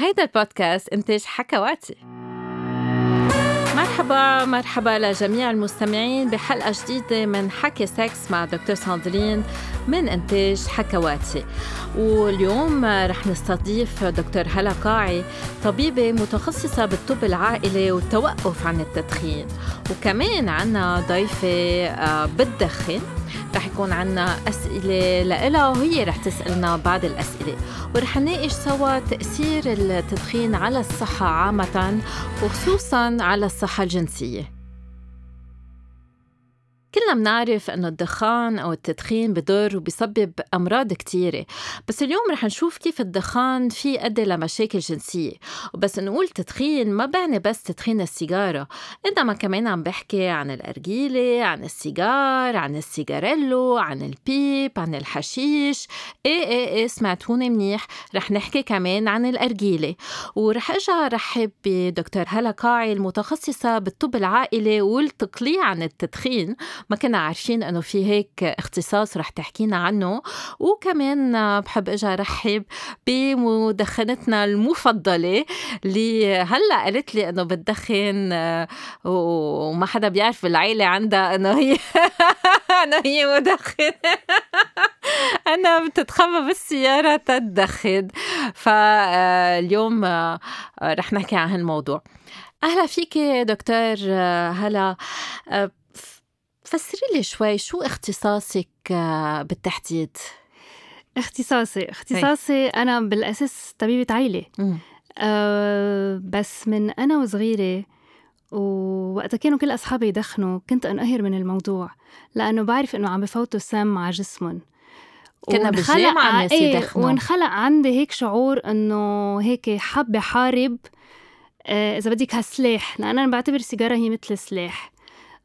هيدا البودكاست إنتاج حكواتي. مرحبا مرحبا لجميع المستمعين بحلقة جديدة من حكي سكس مع دكتور ساندرين من إنتاج حكواتي. واليوم رح نستضيف دكتور هلا قاعي طبيبة متخصصة بالطب العائلي والتوقف عن التدخين. وكمان عنا ضيفة آه، بتدخن رح يكون عنا أسئلة لإلها وهي رح تسألنا بعض الأسئلة. ورح نناقش سوا تأثير التدخين على الصحة عامة وخصوصا على الصحة الجنسية. كلنا بنعرف إنه الدخان أو التدخين بضر وبيسبب أمراض كتيرة. بس اليوم رح نشوف كيف الدخان في أدى لمشاكل جنسية. وبس نقول تدخين ما بعني بس تدخين السيجارة. إنما كمان عم بحكي عن الأرجيلة عن السيجار عن السيجاريلو عن البيب عن الحشيش. إيه إيه إيه سمعتوني منيح. رح نحكي كمان عن الأرجيلة. ورح ارجع رحب بدكتور هلا قاعي المتخصصة بالطب العائلي والتقليع عن التدخين. ما كنا عارفين إنه في هيك اختصاص رح تحكينا عنه. وكمان بحب أجي ارحب بمدخنتنا المفضلة اللي هلأ قالت لي إنه بتدخن وما حدا بيعرف بالعيلة عندها إنه هي إنه هي مدخنة. أنا بتتخبى بالسيارة تدخن. فاليوم رح نحكي عن هالموضوع. أهلا فيك دكتور هلا. فسري لي شوي شو اختصاصك آه، بالتحديد؟ اختصاصي. اختصاصي هي. أنا بالأساس طبيبة عائله أه بس من أنا وصغيرة ووقتها كانوا كل أصحابي يدخنوا كنت انقهر من الموضوع لأنه بعرف إنه عم بفوتوا سم على جسمهم. كنا بالجامعة الناس إيه يدخنوا. وانخلق عندي هيك شعور إنه هيك حابة حارب آه إذا بدك هالسلاح. لأن أنا بعتبر السيجاره هي مثل سلاح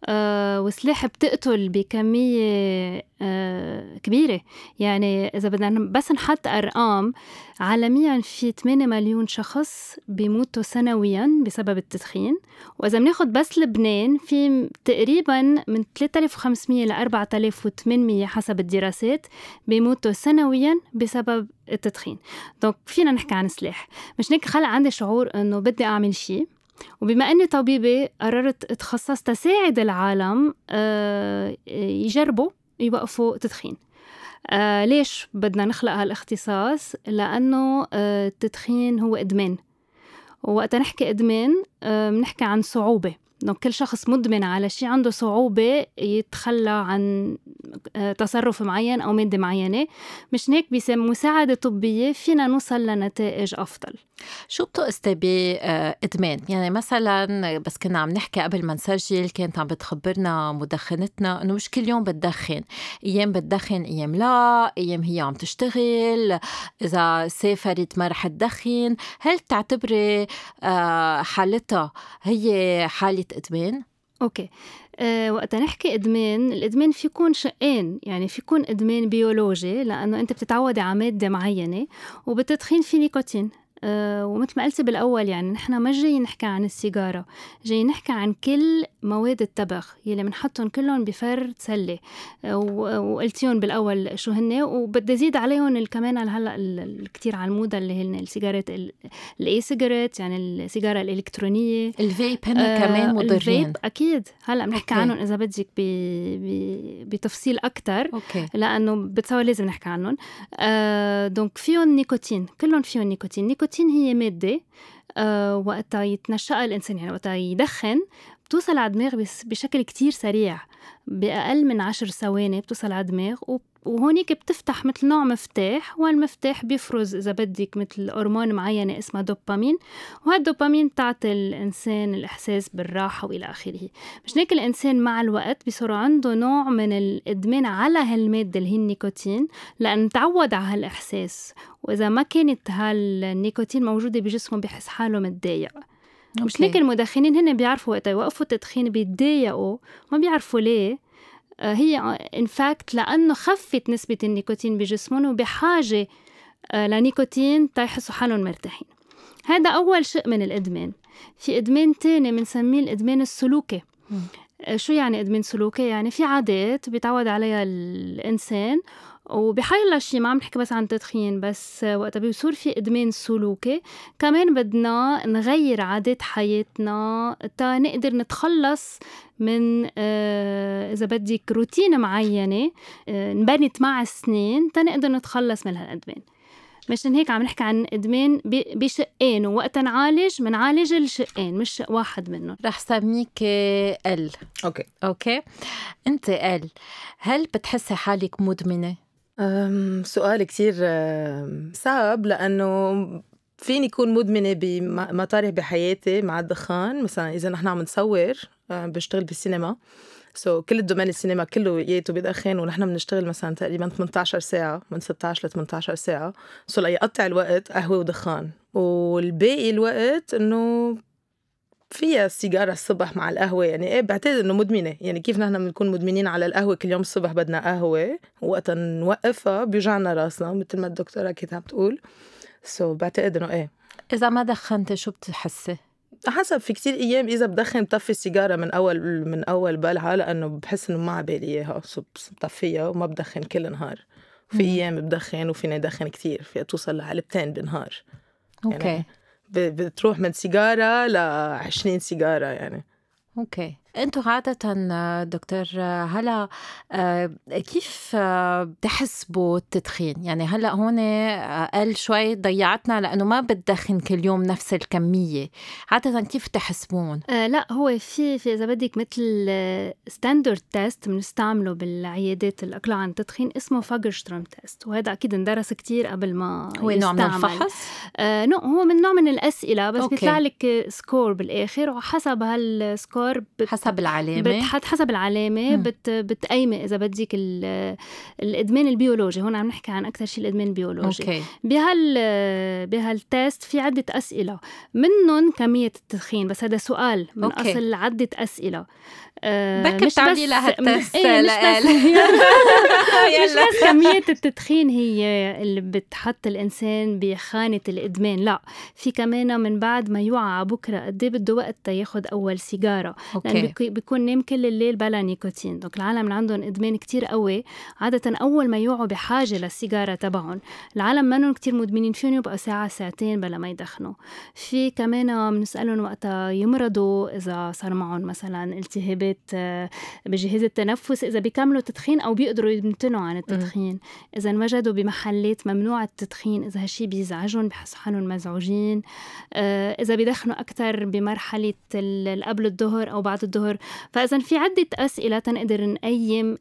آه وسلاح بتقتل بكمية آه كبيرة. يعني إذا بدنا بس نحط أرقام عالميا في 8 مليون شخص بيموتوا سنويا بسبب التدخين. وإذا بناخد بس لبنان في تقريبا من 3500 ل 4800 حسب الدراسات بيموتوا سنويا بسبب التدخين. دونك فينا نحكي عن سلاح. مش هيك خلق عندي شعور إنه بدي أعمل شيء. وبما أني طبيبة قررت أتخصص تساعد العالم آه، يجربوا يوقفوا تدخين. آه ليش بدنا نخلق هالاختصاص؟ لأنه آه التدخين هو إدمان. ووقت نحكي إدمان بنحكي عن صعوبة. إنه كل شخص مدمن على شيء عنده صعوبة يتخلى عن تصرف معين أو مادة معينة. مش هيك بسم مساعدة طبية. فينا نوصل لنتائج أفضل. شو بتقصدي بإدمان؟ يعني مثلا بس كنا عم نحكي قبل ما نسجل كانت عم بتخبرنا مدخنتنا إنه مش كل يوم بتدخن. أيام بتدخن أيام لا أيام هي عم تشتغل. إذا سافرت ما رح تدخن. هل تعتبري آه، حالتها هي حالة إدمان؟ okay. أه وقت نحكي إدمان الإدمان في يكون شقين. يعني في يكون إدمان بيولوجي لأنه أنت بتتعودي على مادة معينة وبالتدخين في نيكوتين. ومثل ما قلت بالأول يعني نحن ما جايين نحكي عن السيجارة جايين نحكي عن كل مواد التبغ يلي بنحطهم كلهم بفرد سلة أه وقلتيهم بالأول شو هن وبدي زيد عليهم كمان هلأ الكثير على الموضة اللي هن السيجارات ال e-cigarettes يعني السيجارة الإلكترونية. الفيب هن أه كمان مضرين. الفيب أكيد. هلأ بنحكي عنهم إذا بدك بتفصيل أكثر لأنه بتصور لازم نحكي عنهم. أه donc فيهم نيكوتين كلهم فيهم نيكوتين. نيكوتين النيكوتين هي مادة آه وقتها يتنشق الإنسان يعني وقتها يدخن بتوصل على الدماغ بشكل كتير سريع. بأقل من عشر ثواني بتوصل على الدماغ وهونيك بتفتح مثل نوع مفتاح والمفتاح بيفرز إذا بدك مثل هرمون معينة اسمها دوبامين وهالدوبامين بتعطي الإنسان الإحساس بالراحة وإلى آخره. مش هيك الإنسان مع الوقت بصير عنده نوع من الإدمان على هالمادة اللي هي النيكوتين لأن تعود على هالإحساس وإذا ما كانت هالنيكوتين موجودة بجسمه بحس حاله متضايق. مش هيك المدخنين هن بيعرفوا وقت يوقفوا التدخين بيتضايقوا ما بيعرفوا ليه. آه، هي in fact لأنه خفت نسبة النيكوتين بجسمهم وبحاجة آه، لنيكوتين تيحسوا حالهم مرتاحين. هذا أول شيء من الإدمان. في إدمان تاني بنسميه الإدمان السلوكي. آه، شو يعني إدمان سلوكي؟ يعني في عادات بيتعود عليها الإنسان وبحيلا شيء ما عم نحكي بس عن تدخين بس وقتها بيصير في إدمان سلوكي كمان بدنا نغير عادات حياتنا تا نقدر نتخلص من آه إذا بدك روتين معينة آه انبنت مع السنين تا نقدر نتخلص من هالإدمان. مشان هيك عم نحكي عن إدمان بشقين ووقتا نعالج بنعالج الشقين مش شق واحد منهم. رح سميك ال okay. okay؟ أنت ال هل بتحسي حالك مدمنة؟ سؤال كتير صعب لأنه فيني يكون مدمنة بمطارح بحياتي مع الدخان. مثلا إذا نحن عم نصور بشتغل بالسينما. So, كل الدومين السينما كله ياته بدخن ونحن بنشتغل مثلا تقريبا 18 ساعة من 16 ل 18 ساعة. So, ليقطع الوقت قهوة ودخان. والباقي الوقت إنه فيها السيجارة الصبح مع القهوة يعني إيه بعتقد إنه مدمنة. يعني كيف نحن بنكون مدمنين على القهوة كل يوم الصبح بدنا قهوة؟ وقتا نوقفها بيوجعنا راسنا مثل ما الدكتورة كانت عم تقول. so so, بعتقد إنه إيه. إذا ما دخنتي شو بتحسي؟ حسب في كتير أيام إذا بدخن بطفي السيجارة من أول من أول بلعه لأنه بحس إنه ما عبالي إياها. بطفيها وما بدخن كل نهار. في أيام بدخن وفيني ادخن كتير فيها توصل لعلبتين بالنهار okay يعني بتروح من سيجارة ل 20 سيجارة يعني. okay. أنتم عادة دكتور هلا آه، كيف آه، بتحسبوا التدخين؟ يعني هلا هون آه، قل شوي ضيعتنا لأنه ما بتدخن كل يوم نفس الكمية، عادة كيف تحسبون؟ آه لا هو في في إذا بدك مثل standard test بنستعمله بالعيادات الأقلاع عن التدخين اسمه Fagerström test وهذا أكيد اندرس كتير قبل ما هو نوع من الفحص؟ آه no هو من نوع من الأسئلة بس بيطلع لك score بالآخر وحسب هالسكور بت... حسب العلامة. بتحط حسب العلامة. بت بتقيمي إذا بدك الإدمان البيولوجي. هون عم نحكي عن أكثر شيء الإدمان البيولوجي. okay. بهال بهال test في عدة أسئلة منهم كمية التدخين. بس هذا سؤال من okay. أصل عدة أسئلة. آه بكي بتعملي لها ال test إيه مش بس مش بس كمية التدخين هي اللي بتحط الإنسان بخانة الإدمان لا. في كمان من بعد ما يوعى بكرة قد إيه بده وقت ياخد أول سيجارة. لأن بيكون نام كل الليل بلا نيكوتين. donc العالم اللي عندهم إدمان كتير قوي عادة أول ما يوعوا بحاجة للسيجارة تبعهم العالم منهم كتير مدمنين فيهم يبقى ساعة ساعتين بلا ما يدخنوا. في كمان بنسألهم وقتها يمرضوا إذا صار معهم مثلا التهابات بجهاز التنفس إذا بيكملوا تدخين أو بيقدروا يمتنعوا عن التدخين. إذا انوجدوا بمحلات ممنوع التدخين إذا هالشي بيزعجهم بحسوا حالهم مزعوجين إذا بيدخنوا أكثر بمرحلة قبل الظهر أو بعد الظهر. فإذا في عدة أسئلة تنقدر نقيم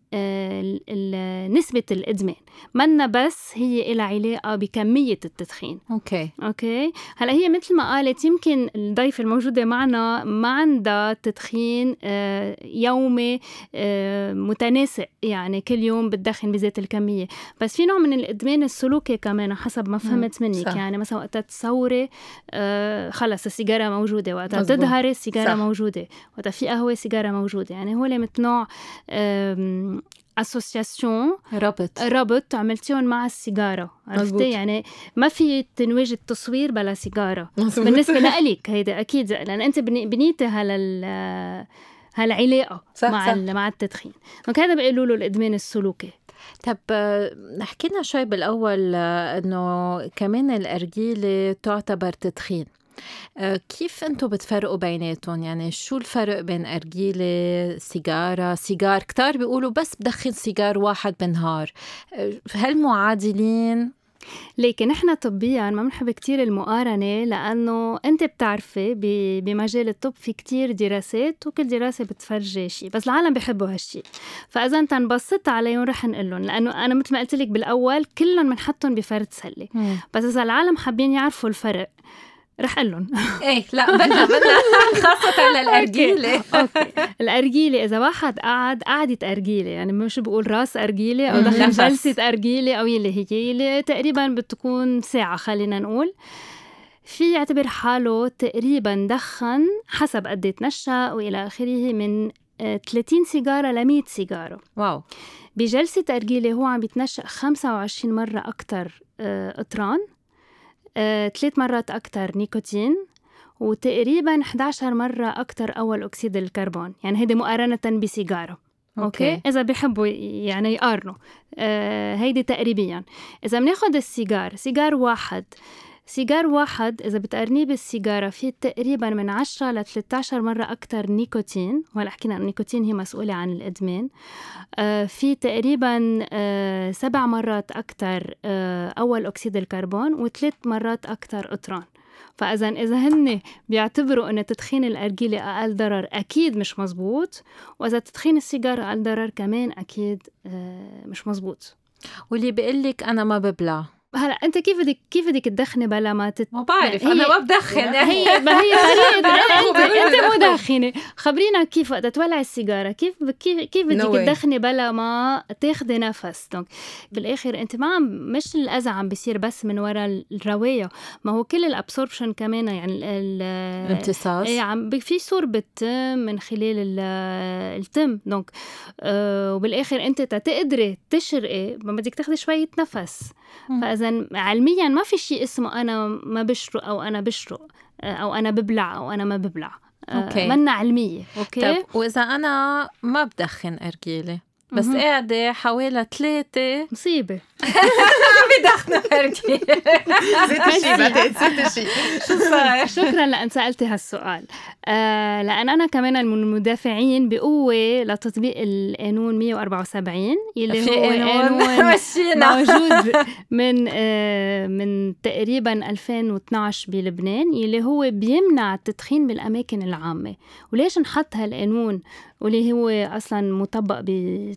نسبة الإدمان. منا بس هي إلى علاقة بكمية التدخين. okay. okay؟ هلأ هي مثل ما قالت يمكن الضيفة الموجودة معنا ما عندها تدخين يومي متناسق. يعني كل يوم بتدخن بذات الكمية. بس في نوع من الإدمان السلوكي كمان حسب ما فهمت منك. صح. يعني مثلا وقتها تصوري خلص السيجارة موجودة. وقتها تظهري السيجارة صح. موجودة. وقتها في قهوة سيجارة موجودة. يعني هو مثل نوع association ربط ربط عملتيهم مع السيجارة. عرفتي؟ يعني ما في تنويج التصوير بلا سيجارة. مزبوط. بالنسبة لك هيدا أكيد. لأن أنت بنيتي هال هالعلاقة صح مع صح. مع التدخين. donc هذا بيقولوا له الإدمان السلوكي. طب حكينا شوي بالأول إنه كمان الأرجيلة تعتبر تدخين. كيف أنتم بتفرقوا بيناتهم؟ يعني شو الفرق بين أرجيلة سيجارة؟ سيجار كتار بيقولوا بس بدخن سيجار واحد بالنهار. هل معادلين؟ لكن نحن طبيا ما بنحب كتير المقارنة لأنه أنت بتعرفي بمجال الطب في كتير دراسات وكل دراسة بتفرجي شيء بس العالم بيحبوا هالشيء فإذا أنت انبسطت عليهم رح نقول لأنه أنا مثل ما قلت لك بالأول كلهم بنحطهم بفرد سلة. بس إذا العالم حابين يعرفوا الفرق رح أقول لهم. إيه لا بدنا بدنا. خاصة على الأرجيلة okay. الأرجيلة إذا واحد قعد قعدة أرجيلة يعني مش بقول راس أرجيلة أو دخل جلسة أرجيلة أو يلي هي يلي تقريبا بتكون ساعة خلينا نقول. في يعتبر حاله تقريبا دخن حسب قد تنشق وإلى آخره من 30 سيجارة ل 100 سيجارة. wow. بجلسة أرجيلة هو عم بيتنشق 25 مرة أكتر قطران. آه، ثلاث مرات أكتر نيكوتين وتقريبا 11 مرة أكتر أول أكسيد الكربون. يعني هيدي مقارنة بسيجارة okay, okay. إذا بيحبوا يعني يقارنوا. آه هيدي تقريبيا إذا بناخد السيجار سيجار واحد سيجار واحد إذا بتقارنيه بالسيجارة في تقريبا من 10 ل 13 مرة أكثر نيكوتين وهلأ حكينا النيكوتين هي مسؤولة عن الإدمان. آه في تقريبا آه سبع مرات أكثر آه أول أكسيد الكربون وثلاث مرات أكثر قطران فاذا إذا هن بيعتبروا انه تدخين الأرجيلة أقل ضرر أكيد مش مزبوط. وإذا تدخين السيجارة أقل ضرر كمان أكيد مش مزبوط. واللي بيقول لك أنا ما ببلع. هلا أنت كيف بدك كيف بدك تدخني بلا ما تت... ما بعرف هي- أنا ما بدخن. هي ما هي طريقة أنت انت مدخنه خبرينا كيف وقت تولعي السيجارة. كيف كيف كيف بدك No. تدخني بلا ما تاخدي نفس؟ donc بالآخر أنت ما عم مش الأذى عم بيصير بس من وراء الرواية. ما هو كل ال absorption كمان يعني ال- ال- الامتصاص. إيه عم في صور بالتم من خلال ال- التم. donc آه وبالآخر أنت تقدري تشرقي ما بدك تاخدي شوية نفس. مم. فاذا علميا ما في شيء اسمه أنا ما بشرق أو أنا بشرق أو أنا ببلع أو أنا ما ببلع. آه، أوكي. منا علمية okay؟ طب وإذا أنا ما بدخن ارجيله بس مهم. قاعدة حوالي ثلاثة مصيبة. بدخنوا ارجيله ذات الشيء بعتقد ذات الشيء شو صار؟ شكرا لأن سألتي هالسؤال. آه لأن أنا كمان من المدافعين بقوة لتطبيق القانون 174 اللي في هو قانون موجود من آه، من تقريبا 2012 بلبنان يلي هو بيمنع التدخين بالأماكن العامة. وليش نحط هالقانون؟ واللي هو أصلا مطبق ب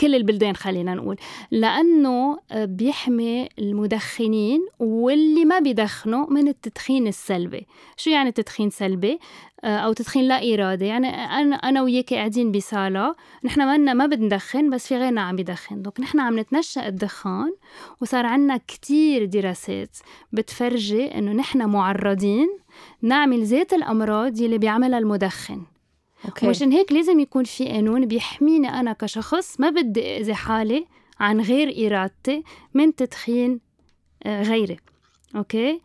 كل البلدان خلينا نقول. لأنه آه، بيحمي المدخنين واللي ما بيدخنوا من التدخين السلبي. شو يعني تدخين سلبي؟ آه، أو تدخين لا ارادي يعني أنا أنا وياك قاعدين بصالة نحن ما ما بندخن بس في غيرنا عم يدخن. دوك نحن عم نتنشأ الدخان وصار عنا كتير دراسات بتفرجي إنه نحن معرضين نعمل ذات الأمراض يلي بيعملها المدخن. okay. ومشان هيك لازم يكون في قانون بيحميني أنا كشخص ما بدي أذي حالي عن غير إرادتي من تدخين آه، غيري. okay؟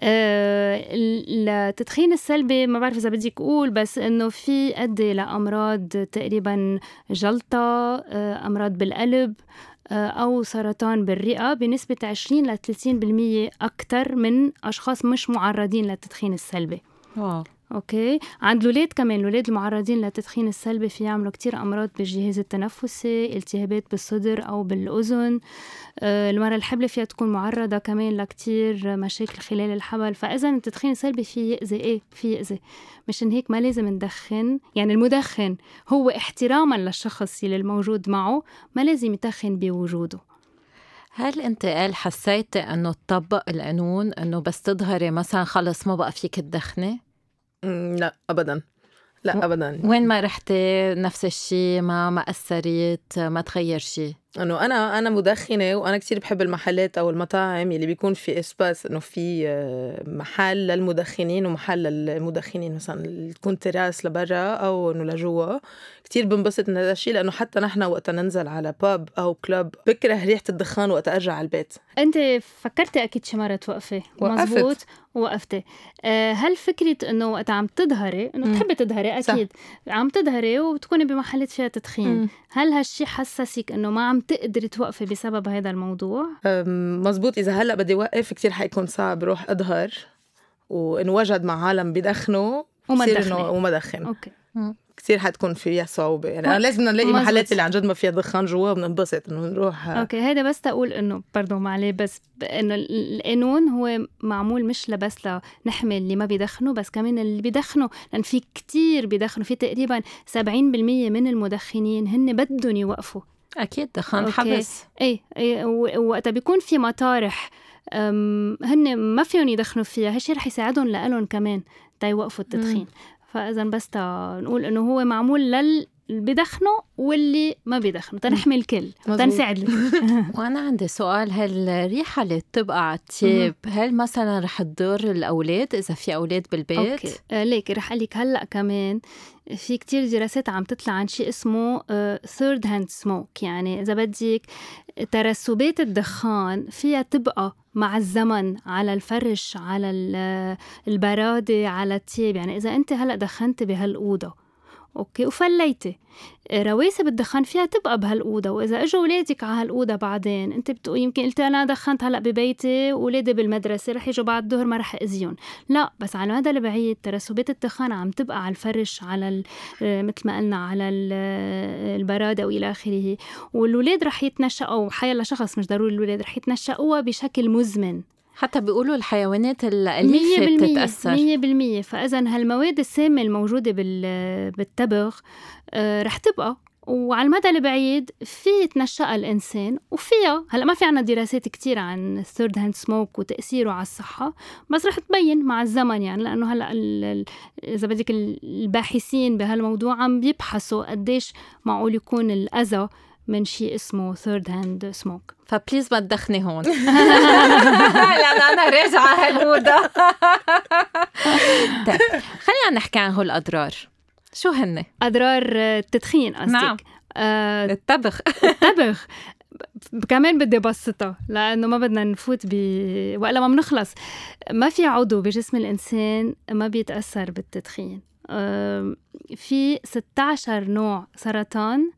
آه، التدخين السلبي ما بعرف إذا بدك أقول بس إنه في أدي لأمراض تقريبا جلطة آه، أمراض بالقلب آه، أو سرطان بالرئة بنسبة 20 ل 30% أكثر من أشخاص مش معرضين للتدخين السلبي. wow. okay. عند الولاد كمان الولاد المعرضين للتدخين السلبي في يعملوا كتير أمراض بالجهاز التنفسي التهابات بالصدر أو بالأذن. آه، المرأة الحبلة فيها تكون معرضة كمان لكتير مشاكل خلال الحمل فإذا التدخين السلبي في يأذي إيه؟ في يأذي. مشان هيك ما لازم ندخن. يعني المدخن هو احتراما للشخص اللي الموجود معه ما لازم يدخن بوجوده. هل أنت قال حسيتي إنه تطبق القانون إنه بس تظهري مثلا خلص ما بقى فيك تدخني؟ لا ابدا. لا ابدا. وين ما رحتي نفس الشيء ما ما اثرت ما تغير شيء؟ إنه أنا أنا مدخنة وأنا كتير بحب المحلات أو المطاعم اللي بيكون في إسباس إنه في آه، محل للمدخنين ومحل للمدخنين مثلا تكون تراس لبرا أو إنه لجوا كتير بنبسط من هذا الشيء لأنه حتى نحن وقت ننزل على باب أو كلوب بكره ريحة الدخان وقت أرجع على البيت أنت فكرتي أكيد شي مرة توقفي وقفت. مزبوط وقفتي آه، هل فكرة إنه وقت عم تظهري إنه. بتحبي تظهري صح. أكيد عم تظهري وبتكوني بمحلات فيها تدخين. هل هالشي حسسك إنه ما عم تقدري توقفي بسبب هذا الموضوع؟ مزبوط. إذا هلأ بدي اوقف كتير حيكون صعب روح أظهر وإنوجد مع عالم بدخنوا وما. إنه وما دخن. okay. كثير حتكون فيها صعوبة. يعني أنا لازم نلاقي مزبوط. محلات اللي عن جد ما فيها دخان جوا وبننبسط إنه نروح. okay هيدا بس تقول إنه برضو معليه بس إنه ال- القانون هو معمول مش بس لنحمي اللي ما بيدخنوا بس كمان اللي بيدخنوا. لأن في كتير بيدخنوا في تقريبا 70% من المدخنين هن بدهم يوقفوا. أكيد دخان. حبس. إيه إيه و- وقتها بيكون في مطارح هن ما فيهم يدخنوا فيها هالشي رح يساعدهم لإلهم كمان تا يوقفوا التدخين. فاذا بس نقول إنه هو معمول لل اللي بيدخنوا واللي ما بيدخنوا. تنحمي الكل. تنساعد الكل. وأنا عندي سؤال هل الريحه اللي بتبقى على التياب هل مثلا رح تضر الأولاد؟ إذا في أولاد بالبيت؟ okay. آه ليك رح أقول لك هلأ كمان في كتير دراسات عم تطلع عن شيء اسمه third hand smoke يعني إذا بدك ترسبات الدخان فيها تبقى مع الزمن على الفرش على ال- البرادة على التياب يعني إذا أنت هلأ دخنتي بهالأوضة أوكي وفليتي. رواسب الدخان فيها تبقى بهالأوضة وإذا إجوا أولادك على هالأوضة بعدين أنت بتقول يمكن قلت أنا دخنت هلأ ببيتي وأولادي بالمدرسة رح يجوا بعد الظهر ما رح أذيهم. لا بس على المدى البعيد ترسبات الدخان عم تبقى على الفرش على مثل ما قلنا على البرادة وإلى آخره. والأولاد رح يتنشأوا حيلا شخص مش ضروري الأولاد رح يتنشأوها بشكل مزمن. حتى بيقولوا الحيوانات الأليفة بتتأثر. مية بالمية. فإذا هالمواد السامة الموجودة بالتبغ آه، رح تبقى. وعلى المدى البعيد في يتنشأ الإنسان وفيها هلأ ما في عنا دراسات كتير عن الثيرد هاند سموك وتأثيره على الصحة بس رح تبين مع الزمن يعني. لأنه هلأ إذا بدك الباحثين بهالموضوع عم بيبحثوا قديش معقول يكون الأذى من شيء اسمه third hand smoke ف please ما تدخني هون. لأن أنا راجعة هالأوضة طيب خلينا نحكي عن هول الأضرار شو هن؟ أضرار التدخين قصدك. نعم. آه الطبخ. الطبخ. كمان بدي بسطها لأنه ما بدنا نفوت ب والا ما بنخلص. ما في عضو بجسم الإنسان ما بيتأثر بالتدخين. آه في 16 نوع سرطان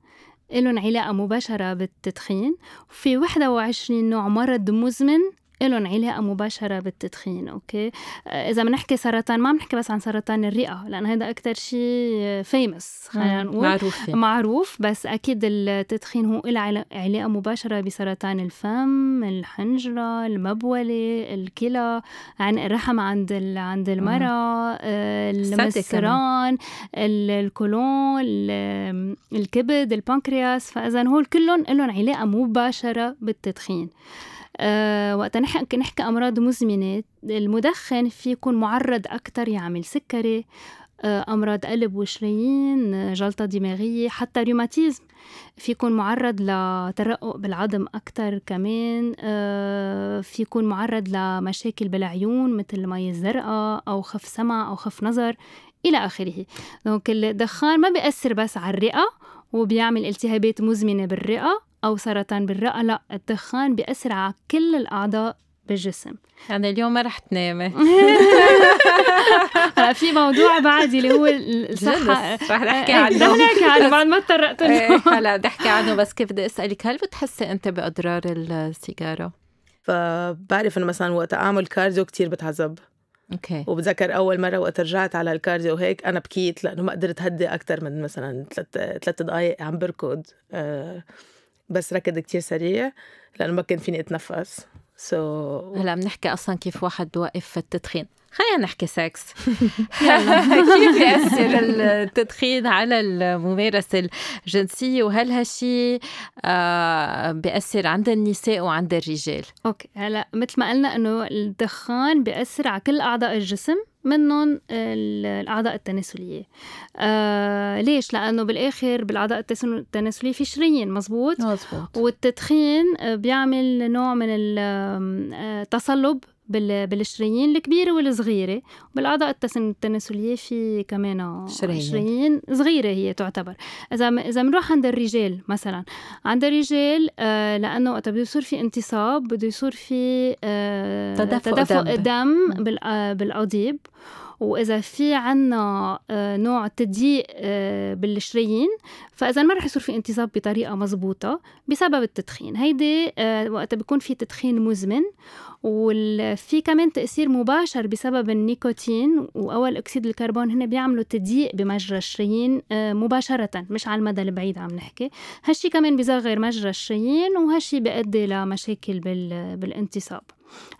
لهم علاقة مباشرة بالتدخين. وفي 21 نوع مرض مزمن لهم علاقة مباشرة بالتدخين أوكي؟ آه، إذا بنحكي سرطان ما بنحكي بس عن سرطان الرئة لأن هذا أكثر شيء فيمس خلينا نقول. معروف معروف بس أكيد التدخين هو له علاقة مباشرة بسرطان الفم الحنجرة المبولة الكلى عن الرحم عند عند المرأة آه، المسران الكولون الكبد البنكرياس فإذا هول كلهم لهم علاقة مباشرة بالتدخين. أه وقت نحكي نحكي أمراض مزمنة المدخن في يكون معرض أكتر يعمل سكري أه أمراض قلب وشرايين جلطة دماغية حتى روماتيزم في يكون معرض لترقق بالعظم أكتر كمان أه في يكون معرض لمشاكل بالعيون مثل المي الزرقاء أو خف سمع أو خف نظر إلى آخره. donc الدخان ما بيأثر بس على الرئة وبيعمل التهابات مزمنة بالرئة أو سرطان بالرئة لا الدخان بيأثر على كل الأعضاء بالجسم. يعني اليوم ما رح تنامي. هلا في موضوع بعد اللي هو الصحة رح نحكي عنه. رح نحكي عنه بعد ما تطرقت له إيه، هلا بدي أحكي عنه بس كيف بدي أسألك هل بتحسي أنت بأضرار السيجارة؟ فبعرف إنه مثلا وقت أعمل cardio كتير بتعذب. okay. وبتذكر أول مرة وقت رجعت على ال cardio هيك أنا بكيت لأنه ما قدرت هدي أكثر من مثلا ثلاث ثلاث دقائق عم بركض. أه بس ركض كتير سريع لأنه ما كان فيني أتنفس. so so... هلا بنحكي أصلا كيف واحد بوقف التدخين. خلينا نحكي سكس كيف بيأثر التدخين على الممارسة الجنسية؟ وهل هالشي آه بيأثر عند النساء وعند الرجال؟ okay هلا مثل ما قلنا إنه الدخان بيأثر على كل أعضاء الجسم منهم الأعضاء التناسلية. آه ليش؟ لأنه بالآخر بالأعضاء التناسلية في شرايين مزبوط؟ مزبوط. والتدخين بيعمل نوع من التصلب بالشرايين الكبيرة والصغيرة. بالأعضاء التناسلية في كمان شرايين صغيرة هي تعتبر. إذا إذا بنروح عند الرجال مثلا. عند الرجال آه لأنه وقت بده يصير في انتصاب بده يصير في آه تدفق, تدفق دم, دم آه، وإذا في عنا آه، نوع تضييق آه، بالشرايين فإذا ما رح يصير في انتصاب بطريقة مزبوطه بسبب التدخين. هيدي وقت بيكون في تدخين مزمن. وفي كمان تأثير مباشر بسبب النيكوتين وأول أكسيد الكربون. هنا بيعملوا تضييق بمجرى الشرايين آه، مباشرة مش على المدى البعيد عم نحكي. هالشي كمان بيصغر مجرى الشرايين وهالشي بيؤدي لمشاكل بالانتصاب.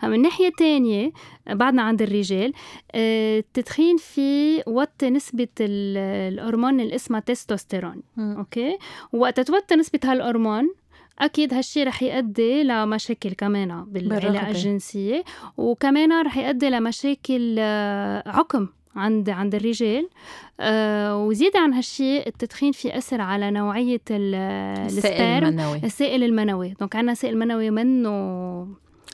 من ناحية تانية بعدنا عند الرجال آه، التدخين في وطي نسبة الهرمون اللي اسمها تستوستيرون. okay؟ وقت توطي نسبة هالهرمون أكيد هالشي رح يؤدي لمشاكل كمان بالعلاقة الجنسية وكمان رح يؤدي لمشاكل آه، عقم عند عند الرجال. آه وزيادة عن هالشيء التدخين في أثر على نوعية السائل المنوي. السائل المنوي. donc عنا سائل منوي منه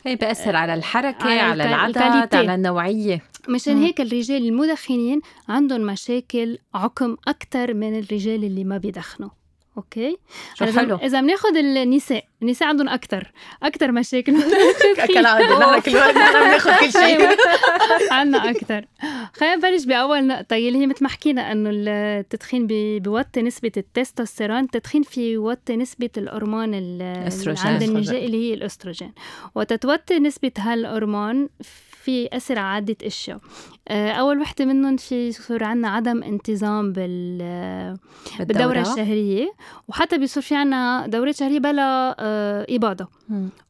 هي بيأثر على الحركة على, على العدد على النوعية. مشان هيك الرجال المدخنين عندهم مشاكل عقم أكثر من الرجال اللي ما بيدخنوا. okay؟ حلو إذا- إذا بناخذ النساء النساء عندهم أكثر أكثر مشاكل. كالعاده نحن كل وقت نحن بناخذ كل شيء. أيوة. عنا أكتر. خلينا نبلش بأول نقطة. اللي هي مثل ما حكينا إنه التدخين بي- بيوطي نسبة التستوستيرون، التدخين في يوطي نسبة الهرمون ال- اللي أستروجين. عند النساء اللي هي الأستروجين، وتتوطي نسبة هالهرمون في أثر على عدة أشياء. آه، أول وحدة منهم في يصير عنا عدم انتظام بال بالدورة؟ الشهرية. وحتى بيصير في عنا دورة شهرية بلا آه، إباضة.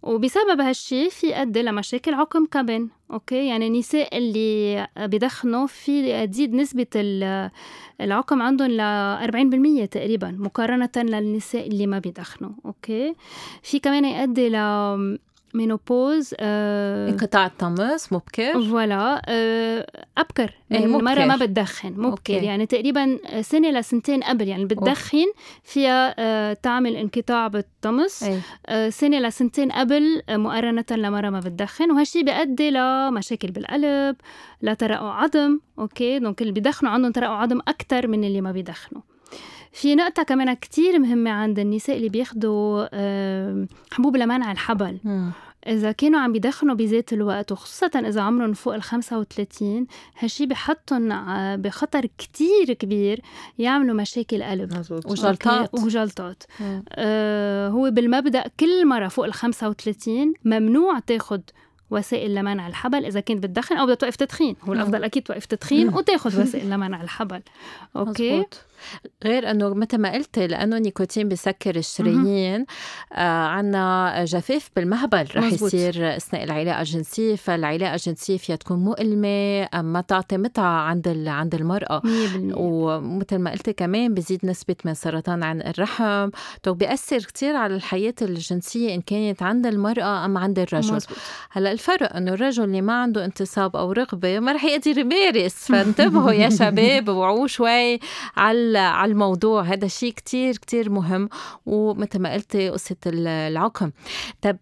وبسبب هالشي في يؤدي لمشاكل عقم كمان okay؟ يعني النساء اللي بدخنوا في تزيد نسبة ال- العقم عندهم ل 40% تقريبا مقارنة للنساء اللي ما بيدخنوا okay؟ في كمان يؤدي ل ménopause آه انقطاع الطمث مبكر voilà آه أبكر إيه، من مبكر. مرة ما بتدخن مبكر okay. يعني تقريبا سنة لسنتين قبل يعني بتدخن فيها آه تعمل انقطاع بالطمث آه، سنة لسنتين قبل آه، مقارنة لمرة ما بتدخن وهالشي بيؤدي لمشاكل بالقلب لترقق عظم okay؟ donc اللي بيدخنوا عندهم ترقق عظم أكتر من اللي ما بيدخنوا. في نقطة كمان كتير مهمة عند النساء اللي بياخدوا آه، حبوب لمنع الحبل. إذا كانوا عم بيدخنوا بذات الوقت وخصوصا إذا عمرهم فوق ال 35 هالشي بحطهم ع- بخطر كتير كبير يعملوا مشاكل قلب مزبوط وجلطات. وجلطات. آه هو بالمبدأ كل مرة فوق ال 35 ممنوع تاخذ وسائل لمنع الحبل إذا كنت بتدخن أو بدها توقف تدخين. هو الأفضل أكيد توقف تدخين وتاخذ وسائل لمنع الحبل. okay؟ مزبوط. غير إنه مثل ما قلت لأنه النيكوتين بسكر الشرايين آه عنا جفاف بالمهبل رح مزبوط. يصير أثناء العلاقة الجنسية فالعلاقة الجنسية فيها تكون مؤلمة ما تعطي متعة عند عند المرأة. 100% ومثل ما قلت كمان بزيد نسبة من سرطان عنق الرحم. تو بيأثر كتير على الحياة الجنسية إن كانت عند المرأة أم عند الرجل. مزبوط. هلأ الفرق إنه الرجل اللي ما عنده انتصاب أو رغبة ما رح يقدر يمارس فانتبهوا يا شباب وعوا شوي على على الموضوع. هذا شيء كتير كتير مهم ومثل ما قلتي قصة ال- العقم. طب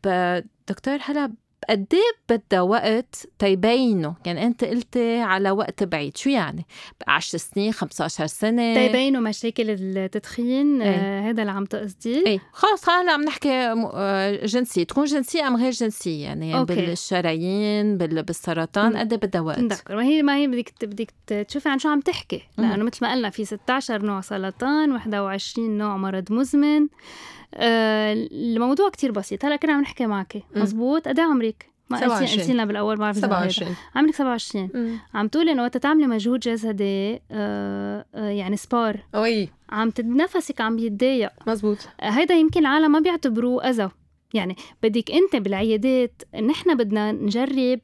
دكتور هلا قد إيه بدها وقت تيبينوا؟ يعني أنت قلتي على وقت بعيد. شو يعني؟ 10 سنين 15 سنة؟ تيبينوا مشاكل التدخين إيه. آه هذا اللي عم تقصدي؟ إيه. خلص هلا عم نحكي آه، جنسية. تكون جنسية أم غير جنسية؟ يعني أوكي. بالشرايين بال- بالسرطان. قد إيه بدها وقت؟ نذكر ما هي ما هي بدك بدك تشوفي عن شو عم تحكي. لأنه مثل ما قلنا في 16 نوع سرطان 21 نوع مرض مزمن. آه الموضوع كتير بسيط. هلا كنا عم نحكي معك. مزبوط؟ قد إيه عمرك؟ ما قلتي 27. قلتي لنا بالأول ما بعرف إذا هيدا. 27 عمرك 27 عم تقولي إنه وقت تعملي مجهود جسدي آه آه يعني سبار وي عم نفسك عم بيتضايق مزبوط. هيدا يمكن العالم ما بيعتبروه أذى. يعني بدك أنت بالعيادات نحن بدنا نجرب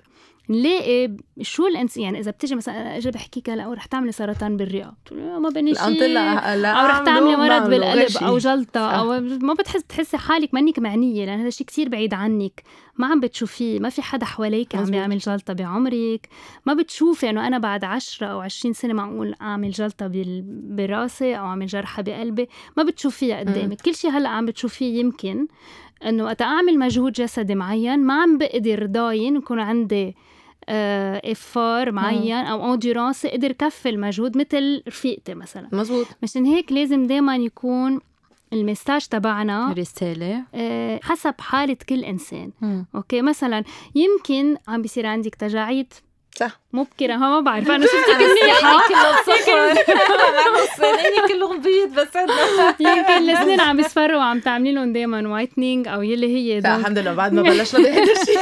نلاقي شو الانس يعني إذا بتيجي مثلا أنا أجي بحكيك هلا رح تعملي سرطان بالرئة ما بني شيء أو رح تعملي مرض بالقلب. أو جلطة صح. أو ما بتحس بتحسي حالك منك معنية لأن هذا شيء كتير بعيد عنك ما عم بتشوفيه ما في حدا حواليك عم. بيعمل جلطة بعمرك ما بتشوفي إنه أنا بعد 10 أو 20 سنة معقول أعمل جلطة براسي أو أعمل جرحه بقلبي ما بتشوفيها قدامك كل شيء هلأ عم بتشوفيه يمكن إنه وقت أعمل مجهود جسدي معين ما عم بقدر ضاين يكون عندي effort معين أو endurance أقدر كفي المجهود مثل رفيقتي مثلا. مزبوط مشان هيك لازم دايما يكون ال message تبعنا رسالة. آه، حسب حالة كل إنسان. مم. okay مثلا يمكن عم بيصير عندك تجاعيد. صح. مبكرة ها ما بعرف. أنا شفتك منيحة كلهم بيض بس يمكن السنين عم يصفروا وعم تعملي لهم دايما وايتنينج أو يلي هي لا الحمد لله بعد ما بلشنا بهذا الشيء.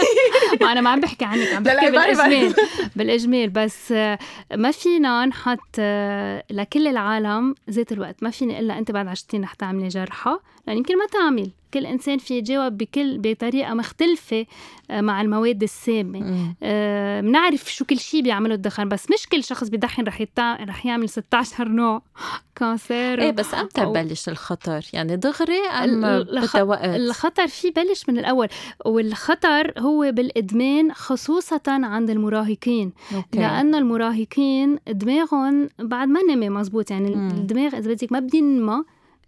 ما أنا ما عم بحكي عنك عم بحكي. بالإجمال. بالإجمال. بس آه، ما فينا نحط آه، لكل العالم ذات الوقت. ما فيني إلا أنت بعد 20 رح تعملي جرحة لأن يمكن ما تعمل. كل إنسان في يجاوب بكل بطريقة مختلفة آه، مع المواد السامة. آه، بنعرف شو كل شيء بيعمله الدخان بس مش كل شخص بدخن رح يتع... رح يعمل 16 نوع cancer إيه بس إمتى أو- ببلش الخطر؟ يعني دغري أم ال- الخ- وقت؟ الخطر فيه بلش من الأول والخطر هو بالإدمان خصوصا عند المراهقين okay لأنه المراهقين دماغهم بعد ما نمي مزبوط يعني مم. الدماغ إذا بدك ما بينمى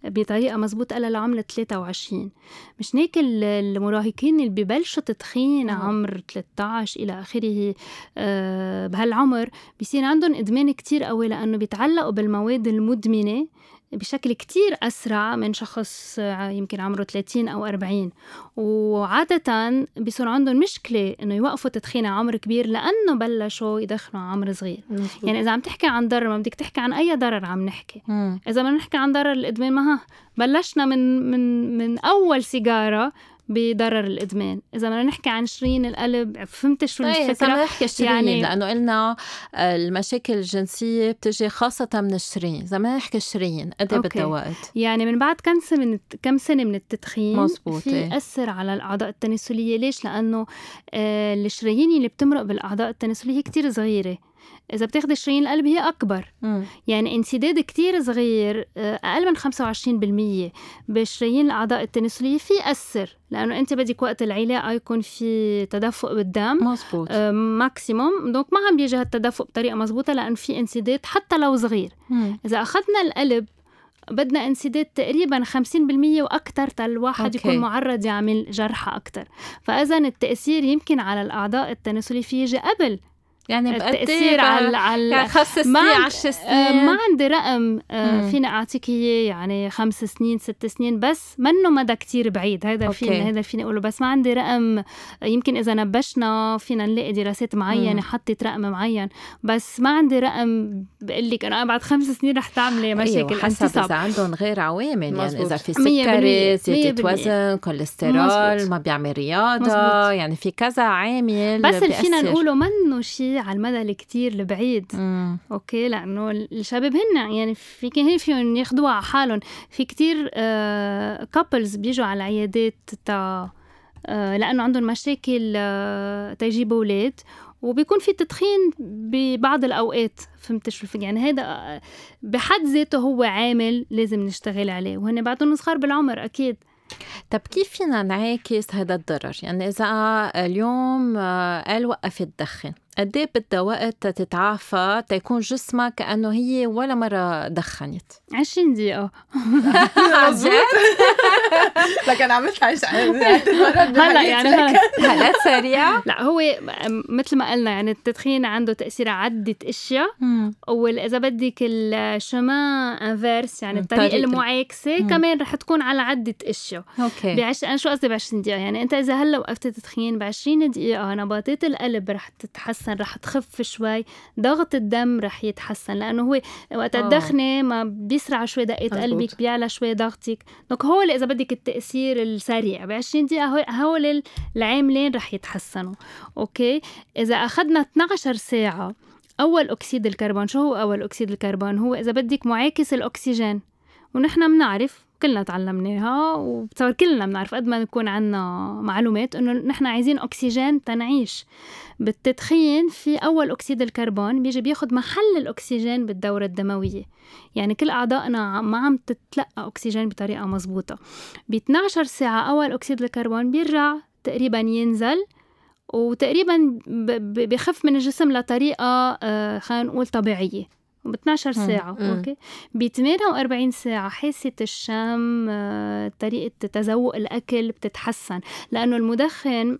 بطريقة مزبوطة إلا لعمر 23 مش هيك ال- المراهقين اللي ببلشوا تدخين. عمر 13 إلى آخره آه، بهالعمر بيصير عندهم إدمان كتير قوي لأنه بيتعلقوا بالمواد المدمنة بشكل كتير أسرع من شخص يمكن عمره 30 أو 40 وعادة بيصير عندهم مشكلة إنه يوقفوا تدخين عمر كبير لأنه بلشوا يدخنوا عمر صغير. يعني إذا عم تحكي عن ضرر ما بدك تحكي عن أي ضرر عم نحكي. مم. إذا بدنا نحكي عن ضرر الإدمان ما ها بلشنا من من من أول سيجارة بضرر الإدمان. إذا بدنا نحكي عن شرايين القلب فهمت شو إيه الفكرة؟ نحكي شرايين يعني- لأنه قلنا المشاكل الجنسية بتجي خاصة من الشرايين إذا بدنا نحكي الشرايين قد إيه. بدها وقت؟ يعني من بعد كم سنة من كم سنة من التدخين مزبوط، في إيه. ياثر على الأعضاء التناسلية؟ ليش؟ لأنه آه الشرايين اللي بتمرق بالأعضاء التناسلية كتير صغيرة. إذا بتاخدي شرايين القلب هي أكبر مم. يعني انسداد كتير صغير آه، أقل من 25% بشرايين الأعضاء التناسلية فيه يأثر لأنه أنت بدك وقت العلاقة يكون في تدفق بالدم مزبوط آه، maximum donc ما عم بيجي هالتدفق بطريقة مزبوطه لأن في انسداد حتى لو صغير مم. إذا أخذنا القلب بدنا انسداد تقريبا 50% وأكثر الواحد okay. يكون معرض يعمل جلطة أكثر فاذا التأثير يمكن على الأعضاء التناسلية في يجي قبل يعني بقد التأثير على على يعني خمس سنين عشر آه، سنين ما عندي رقم آه، مم. فينا أعطيك إياه يعني خمس سنين ست سنين بس منه مدى كتير بعيد هذا. فينا هذا فيني أقوله بس ما عندي رقم يمكن إذا نبشنا فينا نلاقي دراسات معينة. حطت رقم معين بس ما عندي رقم بقول لك أنا بعد خمس سنين رح تعملي مشاكل أيوة حسب انتصاب إذا عندهم غير عوامل يعني. إذا في. سكري زياده. وزن كوليسترول مزبوط. ما بيعمل رياضة مزبوط. يعني في كذا عامل بس اللي فينا. نقوله منه شيء على المدى الكتير البعيد مم. okay لأنه الشباب هن يعني في هن فيهم ياخدوها على حالهم. في كتير كابلز بيجوا على العيادات تا آه، لأنه عندهم مشاكل آه، تيجيبوا أولاد وبيكون في تدخين ببعض الأوقات. فهمت شو يعني هذا آه، بحد ذاته هو عامل لازم نشتغل عليه. وهن بعدهم صغار بالعمر أكيد. طب كيف فينا نعاكس هذا الضرر؟ يعني إذا اليوم آه، قال وقف تدخن. قد إيه بدها وقت تتعافى تيكون جسمها كأنه هي ولا مرة دخنت؟ 20 دقيقة. جد؟ لكن عملت عش هلا يعني هلا. سريع؟ لا هو مثل ما قلنا يعني التدخين عنده تأثير على عدة أشياء. وإذا بدك ال chemin inverse يعني الطريقة طريقة. ال- المعاكسة. كمان رح تكون على عدة أشياء. okay. بعش... أنا شو قصدي ب 20 دقيقة؟ يعني أنت إذا هلأ وقفت تدخين ب 20 دقيقة نبضات القلب رح تتحسن. رح تخف شوي. ضغط الدم رح يتحسن لأنه هو وقت آه. الدخنة ما بيسرع شوي مزبوط. قلبك بيعلى شوي ضغطك. donc هو اللي إذا بدك التأثير السريع ب 20 دقيقة هو- هول العاملين رح يتحسنوا. okay؟ إذا أخذنا 12 ساعة أول أكسيد الكربون شو هو أول أكسيد الكربون؟ هو إذا بدك معاكس الأكسجين. ونحن بنعرف كلنا تعلمناها وبتصور كلنا بنعرف قد ما نكون عنا معلومات إنه نحن عايزين أكسجين تنعيش. بالتدخين في أول أكسيد الكربون بيجي بياخد محل الأكسجين بالدورة الدموية. يعني كل أعضائنا ما عم تتلقى أكسجين بطريقة مزبوطه ب 12 ساعة أول أكسيد الكربون بيرجع تقريبا ينزل وتقريبا بخف من الجسم لطريقة آه، خلينا نقول طبيعية. ب 12 مم. ساعة مم. okay ب 48 ساعة حاسة الشم آه، طريقة تذوق الأكل بتتحسن لأنه المدخن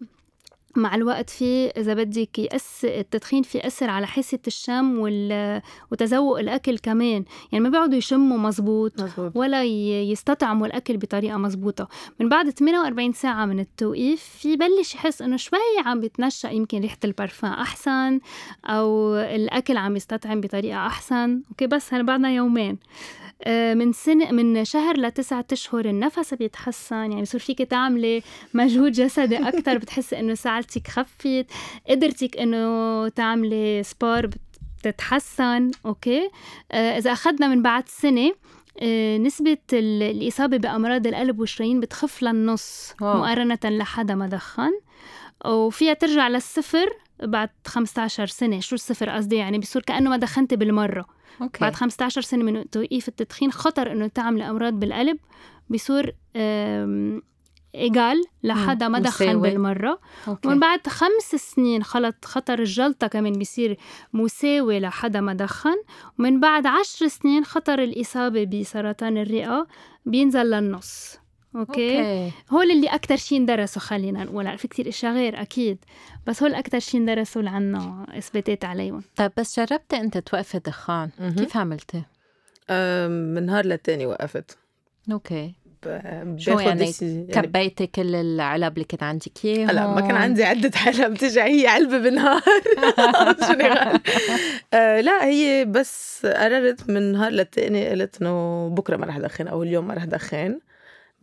مع الوقت في إذا بدك يأس التدخين في يأثر على حاسة الشم وال... وتذوق الأكل كمان. يعني ما بيقعدوا يشموا مزبوط مزبوط ولا يستطعموا الأكل بطريقة مزبوطة من بعد 48 ساعة من التوقيف في بلش يحس إنه شوي عم بيتنشأ يمكن ريحة البرفان أحسن أو الأكل عم يستطعم بطريقة أحسن. أوكي بس هلا بعدنا يومين. من سنة من شهر لتسعة أشهر النفس بيتحسن. يعني بصير فيك تعملي مجهود جسدي أكتر بتحسي إنه سعالتك خفت قدرتك إنه تعملي sport بتتحسن okay؟ آه، إذا أخذنا من بعد سنة آه، نسبة ال- الإصابة بأمراض القلب والشرايين بتخف للنص. مقارنة لحدا ما دخن. وفيها ترجع للصفر بعد 15 سنة. شو الصفر قصدي؟ يعني بصير كأنه ما دخنتي بالمرة. okay. بعد 15 سنة من توقيف التدخين خطر إنه تعملي أمراض بالقلب. بصير égal لحدا ما دخن. بالمرة. okay. ومن بعد خمس سنين خلط خطر الجلطة كمان بيصير مساوي لحدا ما دخن. ومن بعد عشر سنين خطر الإصابة بسرطان الرئة. بينزل للنص. okay, okay. okay هول اللي أكتر شي اندرسوا خلينا نقول. في كتير إشياء غير أكيد بس هول أكتر شي اندرسوا اللي عنا إثباتات عليهم. طيب بس جربتي أنت توقفي دخان مهم. كيف عملتي؟ من نهار للتاني وقفت. أوكي. شو يعني؟ يعني كبيتي كل العلب اللي كان عندك اياهم هلا ما كان عندي عدة حلم بتجي هي علبة بالنهار. شو نغال؟ آه لا هي بس قررت من نهار للتاني قلت إنه بكرة ما رح دخن أو اليوم ما رح دخن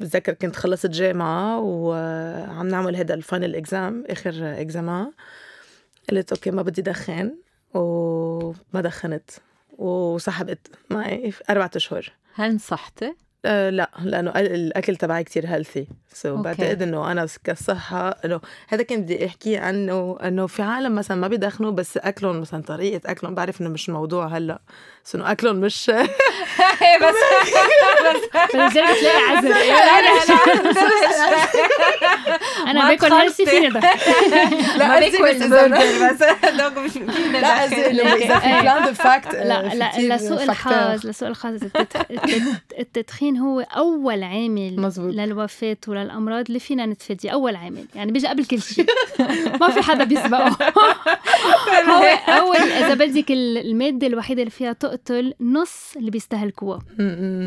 بتذكر كنت خلصت جامعة وعم نعمل هذا الفاينل اكزام آخر اكزاما قلت أوكي ما بدي دخن وما دخنت وسحبت معي في أربعة أشهر هل نصحتي؟ أه لا لأنه ال- الاكل تبعي كتير healthy so so. بعتقد انه أنا كصحه انه هذا كنت بدي احكي عنه انه في عالم مثلا ما بيدخنوا بس اكلهم مثلا طريقه اكلهم بعرف انه مش الموضوع هلا بس انه اكلهم مش بس فلذلك تلاقي عزل أنا ما باكل healthy. فيني ده ما باكل بس إذا- برجر بس هدوك مش فينا لا. اذا في إيه. بلان دو فاكت لا لا لسوء الحظ لسوء الحظ التدخ- التدخين هو أول عامل مزبوط. للوفاة وللأمراض اللي فينا نتفاديه أول عامل. يعني بيجي قبل كل شيء. ما في حدا بيسبقه. هو أول إذا بدك ال- المادة الوحيدة اللي فيها تقتل نص اللي بيستهلكوها.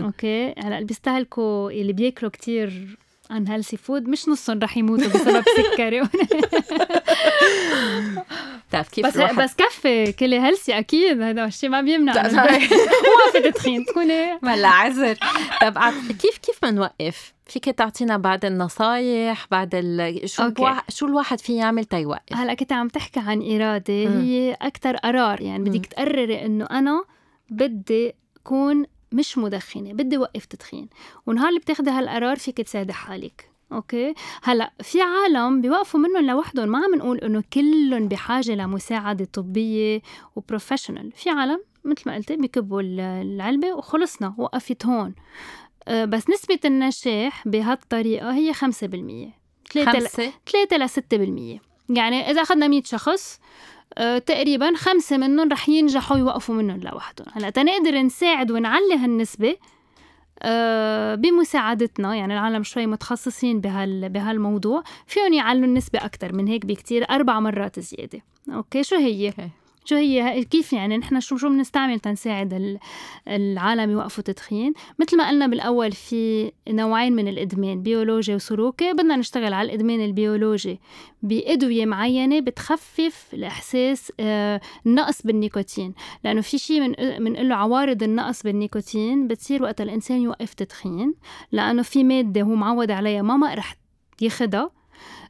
أوكي؟ هلأ اللي بيستهلكوا اللي بياكلوا كتير unhealthy food مش نصهم رح يموتوا بسبب سكري بتعرف كيف بس الواحد بس كفي كلي healthy أكيد هذا الشيء ما بيمنع. ما في تدخين تكوني ولا عذر طب كيف كيف بنوقف؟ فيك تعطينا بعض النصايح بعد ال... شو okay. بوا... شو الواحد فيه يعمل تيوقف؟ هلأ كنت عم تحكي عن مم. هي أكتر قرار يعني بدك تقرري إنه أنا بدي أكون مش مدخنة بدي وقف تدخين. ونهار اللي بتاخدي هالقرار فيك تساعدي حالك okay؟ هلأ في عالم بيوقفوا منهم لوحدهم ما عم نقول إنه كلهم بحاجة لمساعدة طبية و professional في عالم مثل ما قلت بيكبوا ال- العلبة وخلصنا وقفت هون. أه، بس نسبة النجاح بهالطريقة هي 5% 3 خمسة؟ 3 ل 6% يعني إذا أخذنا 100 شخص آه، تقريبا خمسة منهم رح ينجحوا يوقفوا منهم لوحدهم هلا تنقدر نساعد ونعلي هالنسبة آه، بمساعدتنا يعني العالم شوي متخصصين بهال بهالموضوع فيهم يعلوا النسبة أكتر من هيك بكتير أربع مرات زيادة okay شو هي؟ okay. شو هي كيف يعني نحن شو شو بنستعمل تنساعد ال- العالم يوقفوا تدخين؟ مثل ما قلنا بالأول في نوعين من الإدمان بيولوجي وسلوكي. بدنا نشتغل على الإدمان البيولوجي بأدوية معينة بتخفف الإحساس آه، النقص بالنيكوتين. لأنه في شيء من بنقول له عوارض النقص بالنيكوتين بتصير وقت الإنسان يوقف تدخين. لأنه في مادة هو معود عليها ما ما رح ياخدها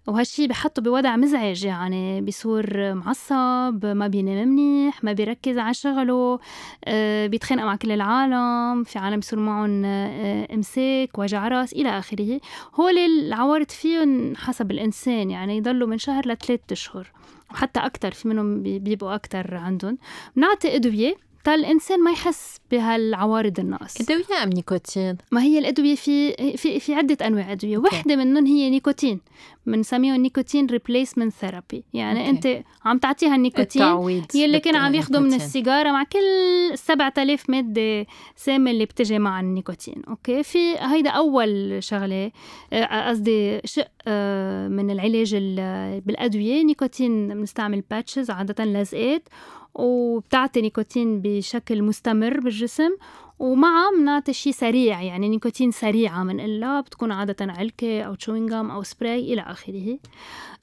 وهالشي بحطه بوضع مزعج يعني بيصير معصب ما بينام منيح ما بيركز على شغله آه، بيتخانق مع كل العالم في عالم بيصير معهم آه، امساك وجع راس إلى آخره. هول العوارض فيهم حسب الإنسان يعني يضلوا من شهر لثلاث أشهر وحتى أكثر في منهم بي- بيبقوا أكثر عندهم. بنعطي أدوية تا الإنسان ما يحس بهالعوارض النقص أدوية أم نيكوتين؟ ما هي الأدوية في في في عدة أنواع أدوية okay. وحده منهم هي نيكوتين بنسميهم nicotine replacement therapy يعني أوكي. أنت عم تعطيها النيكوتين التعويض يلي كان عم ياخده من. السيجارة مع كل 7000 مادة سامة اللي بتجي مع النيكوتين okay في هيدا أول شغلة آه، قصدي شق آه، من العلاج ال- بالأدوية نيكوتين بنستعمل patches عادة لزقات وبتعطي نيكوتين بشكل مستمر بالجسم ومعها بنعطي شيء سريع يعني نيكوتين سريعة بنقلها بتكون عادة علكة أو chewing gum أو سبراي إلى آخره.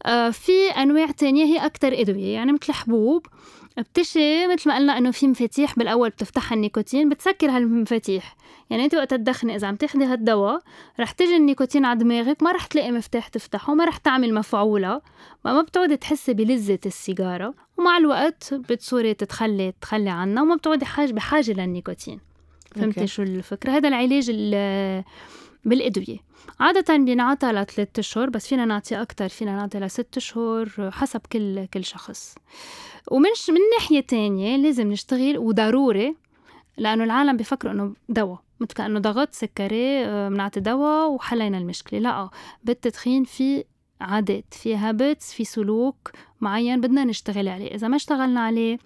آه، في أنواع تانية هي أكتر أدوية يعني مثل حبوب بتشي مثل ما قلنا إنه في مفاتيح بالأول بتفتحها النيكوتين بتسكر هالمفاتيح. يعني أنت وقت تدخني إذا عم تاخدي هالدواء رح تجي النيكوتين على دماغك ما رح تلاقي مفتاح تفتحه ما رح تعمل مفعولة ما ما بتقعدي تحسي بلذة السيجارة. ومع الوقت بتصوري تتخلي تخلي عنها وما بتقعدي حاجة بحاجة للنيكوتين. فهمتي. شو الفكرة؟ هذا العلاج ال- بالأدوية. عادة بينعطى لثلاث أشهر بس فينا نعطي أكتر فينا نعطي لست أشهر حسب كل كل شخص. ومن من ناحية تانية لازم نشتغل وضروري لأنه العالم بيفكروا إنه دواء. مثل كأنه ضغط سكري آه، بنعطي دواء وحلينا المشكلة. لا بالتدخين في عادات في habits في سلوك معين بدنا نشتغل عليه. إذا ما اشتغلنا عليه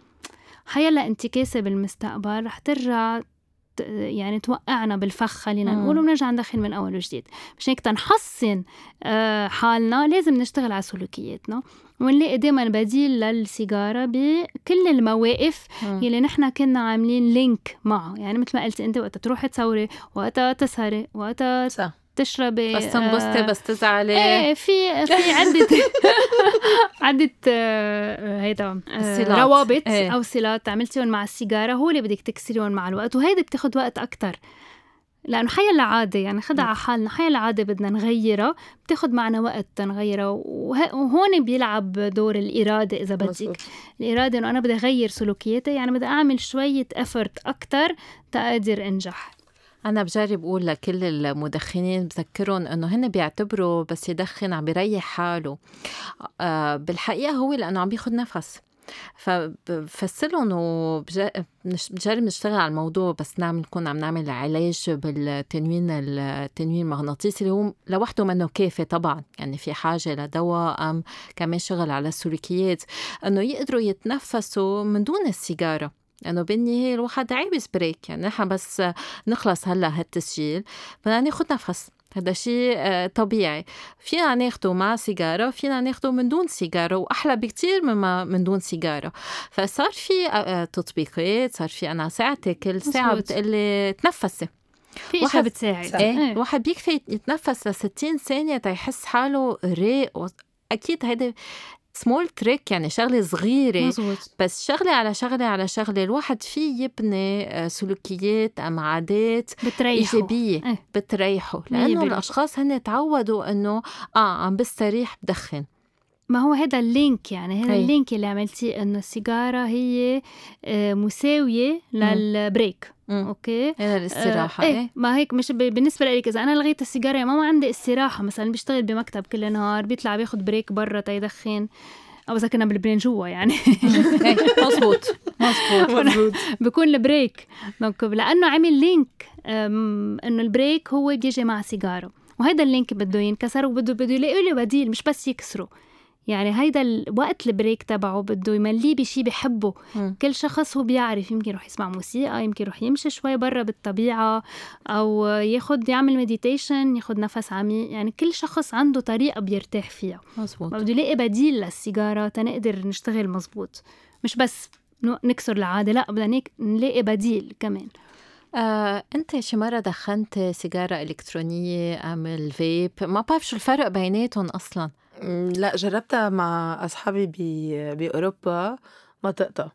حيلا انتكاسة بالمستقبل رح ترجع يعني توقعنا بالفخ خلينا. نقول وبنرجع ندخن من أول وجديد. مشان هيك؟ تنحسن آه، حالنا لازم نشتغل على سلوكياتنا. ونلاقي دائما بديل للسيجارة بكل المواقف مم. يلي نحن كنا عاملين link معه. يعني مثل ما قلت أنت وقت تروحي تصوري وقتها تسهري وقتها تشربي بس تنبسطي آه، بس تزعلي إيه في في عدة عدة آه، هيدا آه،. روابط إيه. أو صلات عملتيهم مع السيجارة هو اللي بدك تكسريهم مع الوقت وهيدي بتاخد وقت أكتر لأنه حيا العادة يعني خدها على حالنا حيا العادة بدنا نغيرها بتاخد معنا وقت تنغيرها وه- وهون بيلعب دور الإرادة إذا بدك مظبوط. الإرادة إنه أنا بدي أغير سلوكياتي يعني بدي أعمل شوية أفرت أكتر تقدر أنجح أنا بجرب أقول لكل المدخنين بذكرهم إنه هن بيعتبروا بس يدخن عم بيريح حاله. آه بالحقيقة هو لأنه عم بياخد نفس. فبفسرهم وبجرب نشتغل على الموضوع بس نعمل نكون عم نعمل علاج بالتنويم التنويم المغناطيسي اللي هو لوحده منه كافي طبعا. يعني في حاجة لدواء أم كمان شغل على السلوكيات. إنه يقدروا يتنفسوا من دون السيجارة. لأنه بالنهاية الواحد عايز بريك يعني نحن بس نخلص هلأ هالتسجيل بدنا ناخد نفس هذا شيء آه، طبيعي فينا ناخده مع سيجارة فينا ناخده من دون سيجارة وأحلى بكتير مما من دون سيجارة فصار في آه، تطبيقات صار في أنا ساعتي كل ساعة. بتقلي تنفسي في واحد- بتساعد. إيه إيه. الواحد بيكفي يتنفس ل 60 ثانية تيحس حاله رايق و- أكيد هيدا سمول تريك يعني شغلة صغيرة. مزبوط. بس شغلة على شغلة على شغلة الواحد فيه يبني آه، سلوكيات أم عادات بتريحوا إيجابية. إيه. بتريحه. بالمية. الأشخاص هن تعودوا إنه آه عم بستريح بدخن. ما هو هذا ال link يعني هذا. ال link اللي عملتيه إنه السيجارة هي آه، مساوية لل break. مم. okay؟ هذا الاستراحة آه، إيه إيه. ما هيك مش ب- بالنسبة لك إذا أنا لغيت السيجارة يعني ما عندي استراحة مثلا بيشتغل بمكتب كل نهار بيطلع بياخد break برا تيدخن أو إذا كنا بلبنان جوا يعني. إيه، مزبوط مزبوط بكون ال break. لأنه عمل link إنه ال break هو بيجي مع سيجارة. وهيدا ال link بده ينكسر وبده بده يلاقي له بديل مش بس يكسره. يعني هيدا الوقت ال break تبعه بده يمليه بشي بحبه. مم. كل شخص هو بيعرف يمكن يروح يسمع موسيقى يمكن يروح يمشي شوي برا بالطبيعة أو ياخد يعمل meditation ياخد نفس عميق يعني كل شخص عنده طريقة بيرتاح فيها. مزبوط. بده يلاقي بديل للسيجارة تنقدر نشتغل مزبوط. مش بس نكسر العادة لا بدنا نلاقي بديل كمان. آه، أنت شي مرة دخنت سيجارة إلكترونية أم الفيب؟ ما بعرف شو الفرق بيناتهم أصلا. لا جربتها مع أصحابي بأوروبا ما طقتها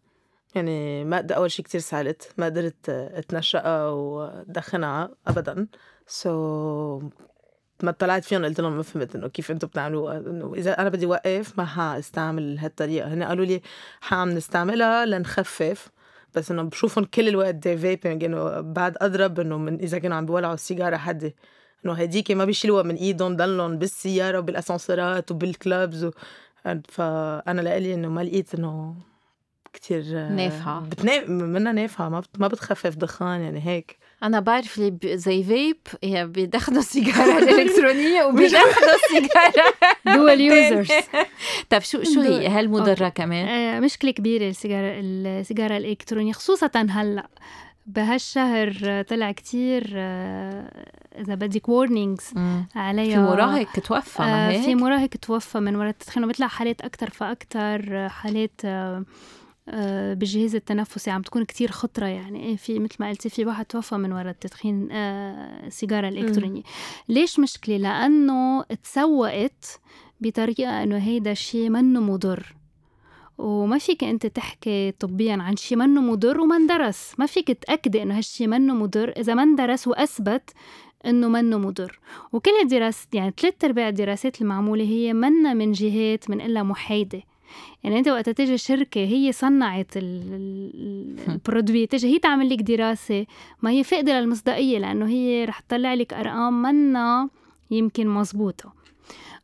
يعني ما أول شي كتير سئلت ما قدرت اتنشقها ودخنها أبدا. so ما طلعت فيهم قلت لهم ما فهمت إنه كيف أنتم بتعملوها إنه إذا أنا بدي اوقف ما حاستعمل هالطريقة. هن قالوا لي حعم نستعملها لنخفف بس إنه بشوفهم كل الوقت دي فيبنج إنه بعد أضرب إنه من إذا كانوا عم بيولعوا السيجارة حدي. إنه هديك ما بيشيلوها من ايدهم ضلهم بالسيارة وبالأسانسيرات وبالكلابز و... فأنا لقلي إنه ما لقيت إنه كتير نافعة. بتنا... منها نافعة ما بت... ما بتخفف دخان يعني هيك. أنا بعرف اللي ب- زي فيب هي بيدخنوا السيجارة الإلكترونية وبيدخنوا السيجارة dual users طيب شو شو هي؟ هل مضرة كمان؟ آه، مشكلة كبيرة السيجارة السيجارة الإلكترونية خصوصا هلأ. بهالشهر طلع كتير آه، إذا بدك warnings. عليها في مراهق توفى ما آه، هيك؟ في مراهق توفى من وراء التدخين وبيطلع حالات فأكتر آه، حالات آه، بالجهاز التنفسي عم تكون كتير خطرة يعني إيه في مثل ما قلتي في واحد توفى من وراء التدخين السيجارة الإلكترونية ليش مشكلة؟ لأنه تسوقت بطريقة إنه هيدا الشيء منه مضر وما فيك أنت تحكي طبيا عن شيء منه مضر وما اندرس. ما فيك تأكدي إنه هالشيء منه مضر إذا ما اندرس وأثبت إنه منه مضر. وكل الدراسات يعني ثلاث أرباع الدراسات المعمولة هي منا من جهات من إلا محايدة. يعني أنت وقت تيجي شركة هي صنعت ال- ال- البرودوي تيجي هي تعمل لك دراسة ما هي فاقده للمصداقية لأنه هي رح تطلع لك أرقام منا يمكن مزبوطه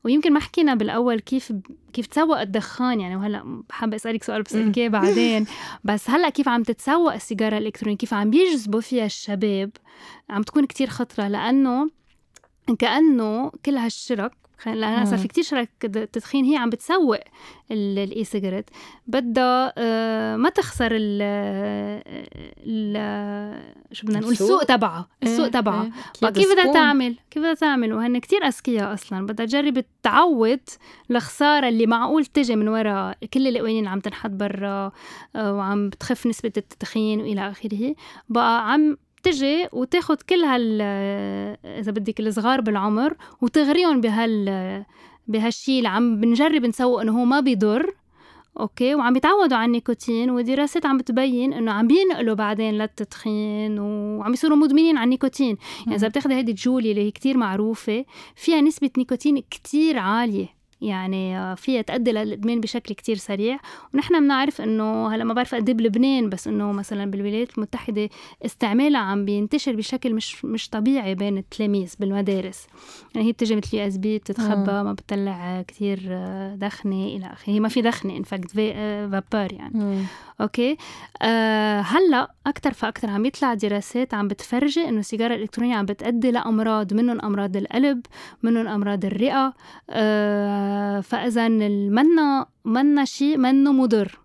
ويمكن ما حكينا بالأول كيف كيف تسوق الدخان يعني وهلأ حابة أسألك سؤال بسالك اياه بعدين. بس هلأ كيف عم تتسوق السيجارة الإلكترونية؟ كيف عم بيجذبوا فيها الشباب؟ عم تكون كتير خطرة لأنه كأنه كل هالشرك لأن هسا في كتير شركات تدخين هي عم بتسوق الاي سيجرت بدها آه، ما تخسر ال شو بدنا نقول السوق؟ تبعها السوق إيه، تبعها. إيه. كيف بدها تعمل؟ كيف بدها تعمل؟ وهن كتير أذكياء أصلا. بدها تجرب تعوض الخسارة اللي معقول تجي من وراء كل القوانين اللي عم تنحط برا آه، وعم بتخف نسبة التدخين وإلى آخره. بقى عم تجي وتاخد كل هال إذا بدك الصغار بالعمر وتغريهم بهال بهالشي اللي عم بنجرب نسوق إنه هو ما بيضر أوكي؟ وعم يتعودوا على النيكوتين ودراسات عم بتبين إنه عم بينقلوا بعدين للتدخين وعم يصيروا مدمنين على النيكوتين يعني إذا بتاخذي هيدي JUUL اللي هي كتير معروفة فيها نسبة نيكوتين كتير عالية. يعني فيها تؤدي للإدمان بشكل كتير سريع. ونحن بنعرف إنه هلأ ما بعرف قد بلبنان بس إنه مثلا بالولايات المتحدة استعمالها عم بينتشر بشكل مش مش طبيعي بين التلاميذ بالمدارس. يعني هي بتجي مثل USB بتتخبى ما بتطلع كتير دخنة إلى آخره. هي ما في دخنة en fait vapeur يعني. مم. okay؟ آه هلأ أكثر فاكثر عم يطلع دراسات عم بتفرجي إنه السيجارة الإلكترونية عم بتؤدي لأمراض منهم أمراض القلب منهم أمراض الرئة آه فإذا منا منا شيء منه مضر.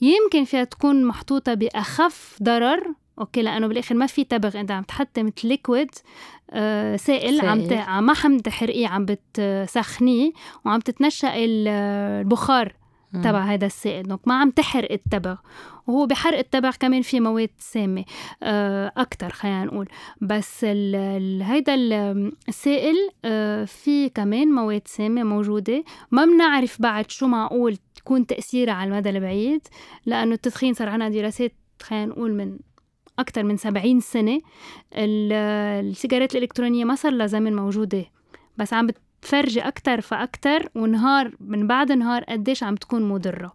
يمكن فيها تكون محطوطة بأخف ضرر okay لأنه بالآخر ما في تبغ انت عم تحطي مثل liquid آه سائل, سائل. عم ت... ما عم تحرقيه عم بتسخنيه وعم تتنشأ البخار. تبع هذا السائل. دونك ما عم تحرق التبغ وهو بحرق التبغ كمان في مواد سامة. آه، أكتر خلينا نقول. بس ال هيدا السائل آه، في كمان مواد سامة موجودة. ما بنعرف بعد شو معقول تكون تأثيرها على المدى البعيد لأنه التدخين صار عنا دراسات خلينا نقول من أكتر من سبعين سنة. السيجارات الإلكترونية ما صار لها زمن موجودة. بس عم تفرجي أكتر فأكتر ونهار من بعد نهار قديش عم تكون مضرة.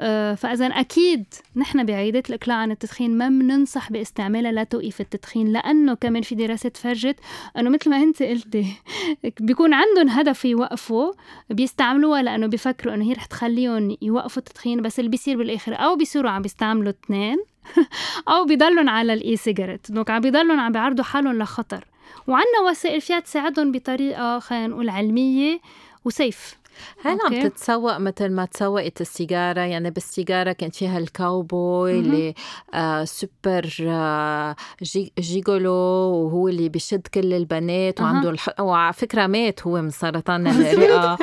آه، فإذا أكيد نحن بعيادات الإقلاع عن التدخين ما بننصح باستعمالها لتوقيف التدخين لأنه كمان في دراسات فرجت أنه مثل ما أنت قلتي بيكون عندهم هدف يوقفوا بيستعملوها لأنه بيفكروا أنه هي رح تخليهم يوقفوا التدخين بس اللي بيصير بالآخر أو بيصيروا عم بيستعملوا اثنين أو بيضلهم على ال e-cigarette donc عم بيضلهم عم بيعرضوا حالهم لخطر. وعنا وسائل فيها تساعدهم بطريقة خلينا نقول علمية و safe. هل عم تتسوق مثل ما تسوقت السيجارة؟ يعني بالسيجارة كانت فيها الكاوبوي اللي آه سوبر آه gi gigolo وهو اللي بيشد كل البنات وعنده الح... وعلى فكرة مات هو من سرطان الرئة.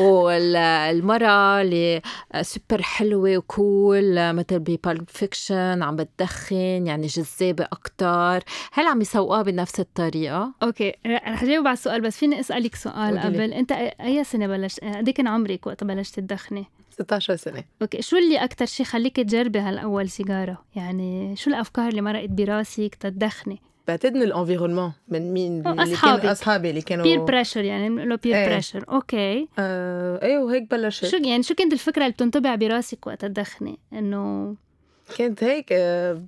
والمرأة اللي سوبر حلوة و cool مثل ب Pulp Fiction عم بتدخن يعني جذابة أكثر هل عم يسوقوها بنفس الطريقة؟ okay رح جاوب على السؤال بس فيني أسألك سؤال قبل. أنت أي سنة بلشت؟ قد كان عمرك وقت بلشت تدخني. 16 سنة. okay شو اللي أكتر شيء خليك تجربي هالأول سيجارة؟ يعني شو الأفكار اللي مرقت براسك تدخني؟ بعتقد من ال environnement من مين؟ اللي كانوا أصحابي اللي كانوا peer pressure يعني لو peer إيه. pressure okay. آه إيه وهيك بلشت. شو يعني شو كانت الفكرة اللي بتنطبع براسك وقت تدخني؟ إنه كانت هيك آه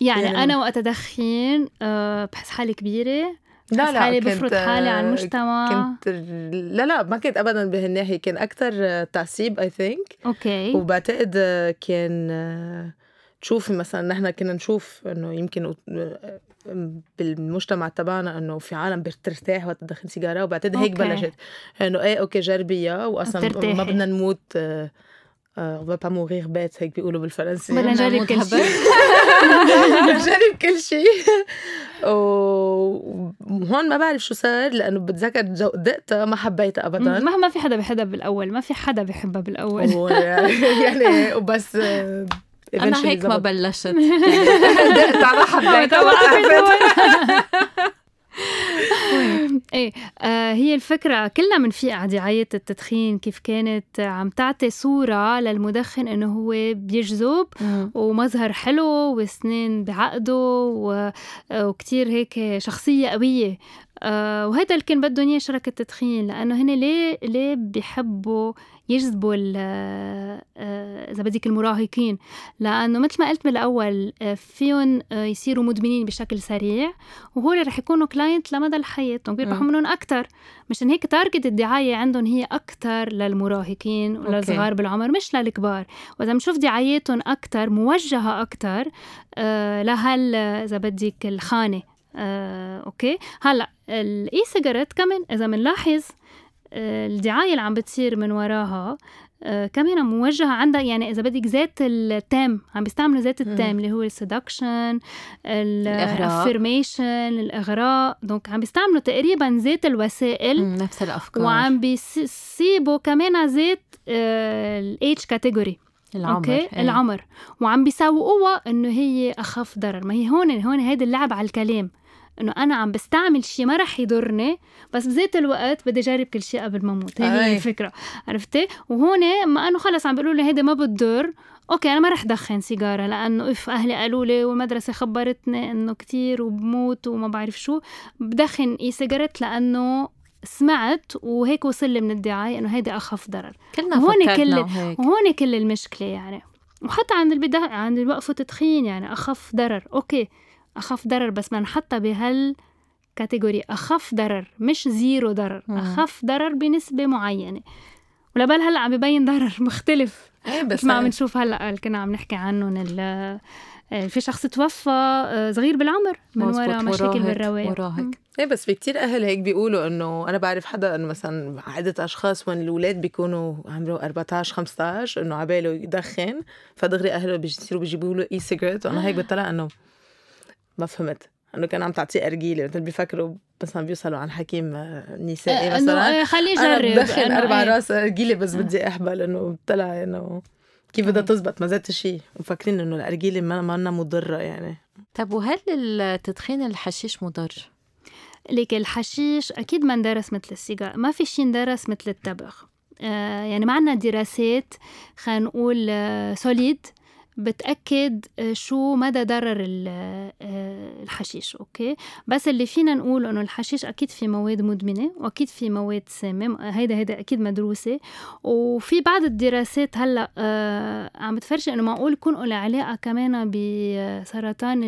يعني, يعني أنا وقت أدخن آه بحس حالي كبيرة. لا لا حالي بفرض حالي على المجتمع كنت لا لا ما كنت ابدا بهالناحية كان أكثر تعصيب I think okay. وبعتقد كان تشوفي مثلا نحن كنا نشوف إنه يمكن بالمجتمع تبعنا إنه في عالم بترتاح وقت تدخن سيجارة وبعتقد هيك بلشت. إنه إيه okay جربيها واصلا ما بدنا نموت on va pas mourir bête هيك بيقولوا بالفرنسي بدنا نجرب كل شيء نجرب كل شيء وهون ما بعرف شو صار لأنه بتذكر دقتها ما حبيتها ابدا. ما في حدا بحبها بالأول ما في حدا بحبها بالأول. يعني وبس أنا هيك ما بلشت. دقتها ما حبيتها إيه آه هي الفكرة كلنا بنفيق على دعايه التدخين كيف كانت عم تعطي صورة للمدخن إنه هو بيجذب ومظهر حلو وسنين بعقده وكتير هيك شخصية قوية آه وهذا اللي كان بدهم اياه شركه التدخين لأنه هن ليه ليه بيحبوا يجذبوا آه، اذا بدك المراهقين؟ لأنه مثل ما قلت بالاول آه، فيهم آه، يصيروا مدمنين بشكل سريع وهول رح يكونوا client لمدى حياتهم بيربحوا منهم أكثر مشان هيك target الدعاية عندهم هي أكثر للمراهقين وللصغار بالعمر مش للكبار. وإذا بنشوف دعاياتهم أكثر موجهة أكثر لهال اذا بدك الخانة. آه، okay. هلا ال e-cigarette كمان إذا بنلاحظ آه، الدعاية اللي عم بتصير من وراها آه، كمان موجهة عندها يعني إذا بدك ذات ال thème عم بيستعملوا ذات ال thème اللي هو ال seduction ال affirmation الإغراء. donc عم بيستعملوا تقريبا ذات الوسائل. نفس الأفكار. وعم بيسيبوا كمان ذات ال age category العمر okay؟ إيه. العمر. وعم بيسوقوها إنه هي أخف ضرر. ما هي هون هون هيدي اللعب على الكلام. إنه أنا عم بستعمل شيء ما رح يضرني بس بذات الوقت بدي اجرب كل شيء قبل ما أموت. هي, هي أي. الفكرة عرفتي؟ وهون ما إنه خلص عم بيقولوا لي هيدي ما بتضر okay أنا ما رح دخن سيجارة لأنه if أهلي قالوا لي والمدرسة خبرتني إنه كتير وبموت وما بعرف شو. بدخن e-cigarette لأنه سمعت وهيك وصل لي من الدعاية إنه هيدي أخف ضرر. كلنا هون فكرنا كل- وهون كل المشكلة يعني. وحتى عند البداية عند الوقف والتدخين يعني أخف ضرر okay. اخف ضرر بس بدنا نحطها بهال category اخف ضرر مش zero ضرر. اخف ضرر بنسبة معينة. ولبال هلأ عم ببين ضرر مختلف. إيه بس ما عم نشوف هلأ اللي كنا عم نحكي عنهم ال- آه، في شخص توفى آه، صغير بالعمر من وراء مشاكل بالرواية. مراهق إيه بس في كتير أهل هيك بيقولوا إنه أنا بعرف حدا إنه مثلا عدة أشخاص وين الأولاد بيكونوا عمره 14 15 إنه عباله يدخن فدغري أهله بيصيروا بيجيبوا له اي سيجرت وأنا هيك بطلع إنه ما فهمت. إنه كان عم تعطيه ارجيله مثلا بيفكروا مثلا بيوصلوا عن حكيم آه، نسائي آه، إنه مثلا آه، خليه أنا يجرب بدخن أربع إيه. رأس أرجيلة بس بدي احبل إنه طلع إنه كيف بدها. تزبط ما زادت شيء ومفكرين إنه الأرجيلة ما ما مضرة يعني. طب وهل التدخين الحشيش مضر؟ ليك الحشيش أكيد ما اندرس مثل السيجار ما في شيء اندرس مثل التبغ آه يعني ما عنا دراسات خلينا نقول آه solid بتأكد آه، شو مدى ضرر ال- آه، الحشيش okay؟ بس اللي فينا نقول إنه الحشيش أكيد في مواد مدمنة وأكيد في مواد سامة هيدا هيدا أكيد مدروسة. وفي بعض الدراسات هلأ آه، عم بتفرجي إنه معقول يكون له علاقة كمان بسرطان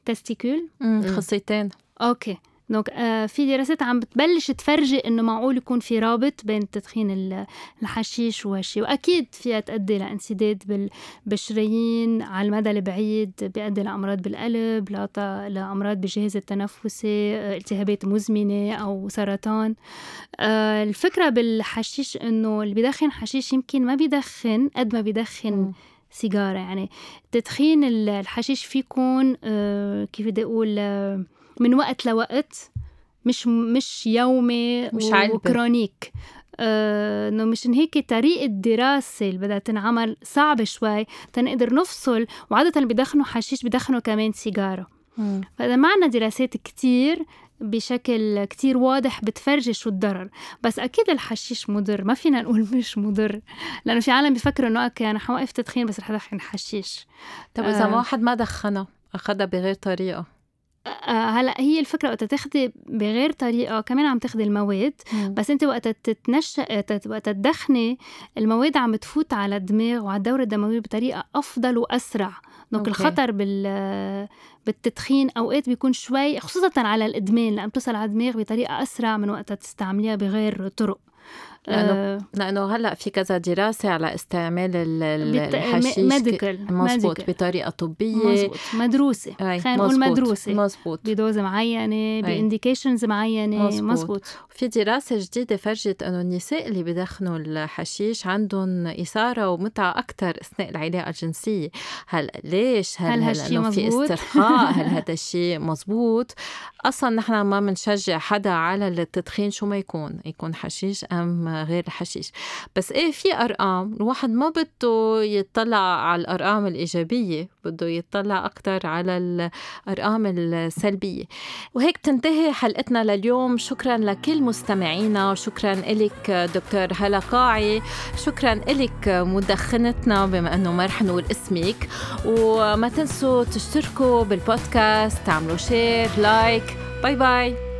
ال testicule خصيتين okay. donc آه في دراسات عم بتبلش تفرجي إنه معقول يكون في رابط بين تدخين ال- الحشيش وهالشي وأكيد فيها تؤدي لانسداد بال- بالشرايين على المدى البعيد بيؤدي لأمراض بالقلب لأمراض بالجهاز التنفسي آه، التهابات مزمنة أو سرطان. آه الفكرة بالحشيش إنه اللي بيدخن حشيش يمكن ما بيدخن قد ما بيدخن. سيجارة. يعني تدخين ال- الحشيش في يكون آه كيف بدي أقول آه من وقت لوقت مش مش يومي مش علبة. وكرونيك. آه، إنه مشان هيك طريقة الدراسة اللي بدها تنعمل صعبة شوي تنقدر نفصل اللي بدخنوا حشيش بدخنوا كمان سيجارة. فإذا ما عنا دراسات كتير بشكل كتير واضح بتفرجي شو الضرر. بس أكيد الحشيش مضر ما فينا نقول مش مضر. لأنه في عالم بيفكروا إنه أوكي أنا حوقف تدخين بس رح أدخن حشيش. طب إذا آه. واحد ما دخنها أخذها بغير طريقة؟ آه، هلا هي الفكرة وقت تاخدي بغير طريقة كمان عم تاخدي المواد بس انت وقت تتنشأ تت- وقت تدخني المواد عم تفوت على الدماغ وعلى الدورة الدموية بطريقة أفضل وأسرع. donc. الخطر بال بالتدخين أوقات بيكون شوي خصوصا على الإدمان لأن بتوصل على الدماغ بطريقة أسرع من وقت تستعمليها بغير طرق. لأنه- آه، لأنه هلأ في كذا دراسة على استعمال الحشيش medical مزبوط. بطريقة طبية. مزبوط مدروسة. خلينا نقول مدروسة. مزبوط ب doses معينة. ب indications معينة. مزبوط. في دراسة جديدة فرجت أنه النساء اللي بدخنوا الحشيش عندهم إثارة ومتعة أكثر أثناء العلاقة الجنسية. هل ليش؟ هل, هل هل هالشي إنه في؟ استرخاء؟ هل هذا الشيء مزبوط أصلا نحن ما بنشجع حدا على التدخين شو ما يكون يكون حشيش أم غير الحشيش. بس إيه في أرقام الواحد ما بده يطلع على الأرقام الإيجابية بده يطلع أكثر على الأرقام السلبية. وهيك تنتهي حلقتنا لليوم. شكرا لكل مستمعينا شكرا لك دكتور هلا قاعي. شكرا لك مدخنتنا بما إنه ما رح نقول اسمك. وما تنسوا تشتركوا بالبودكاست تعملوا share like bye bye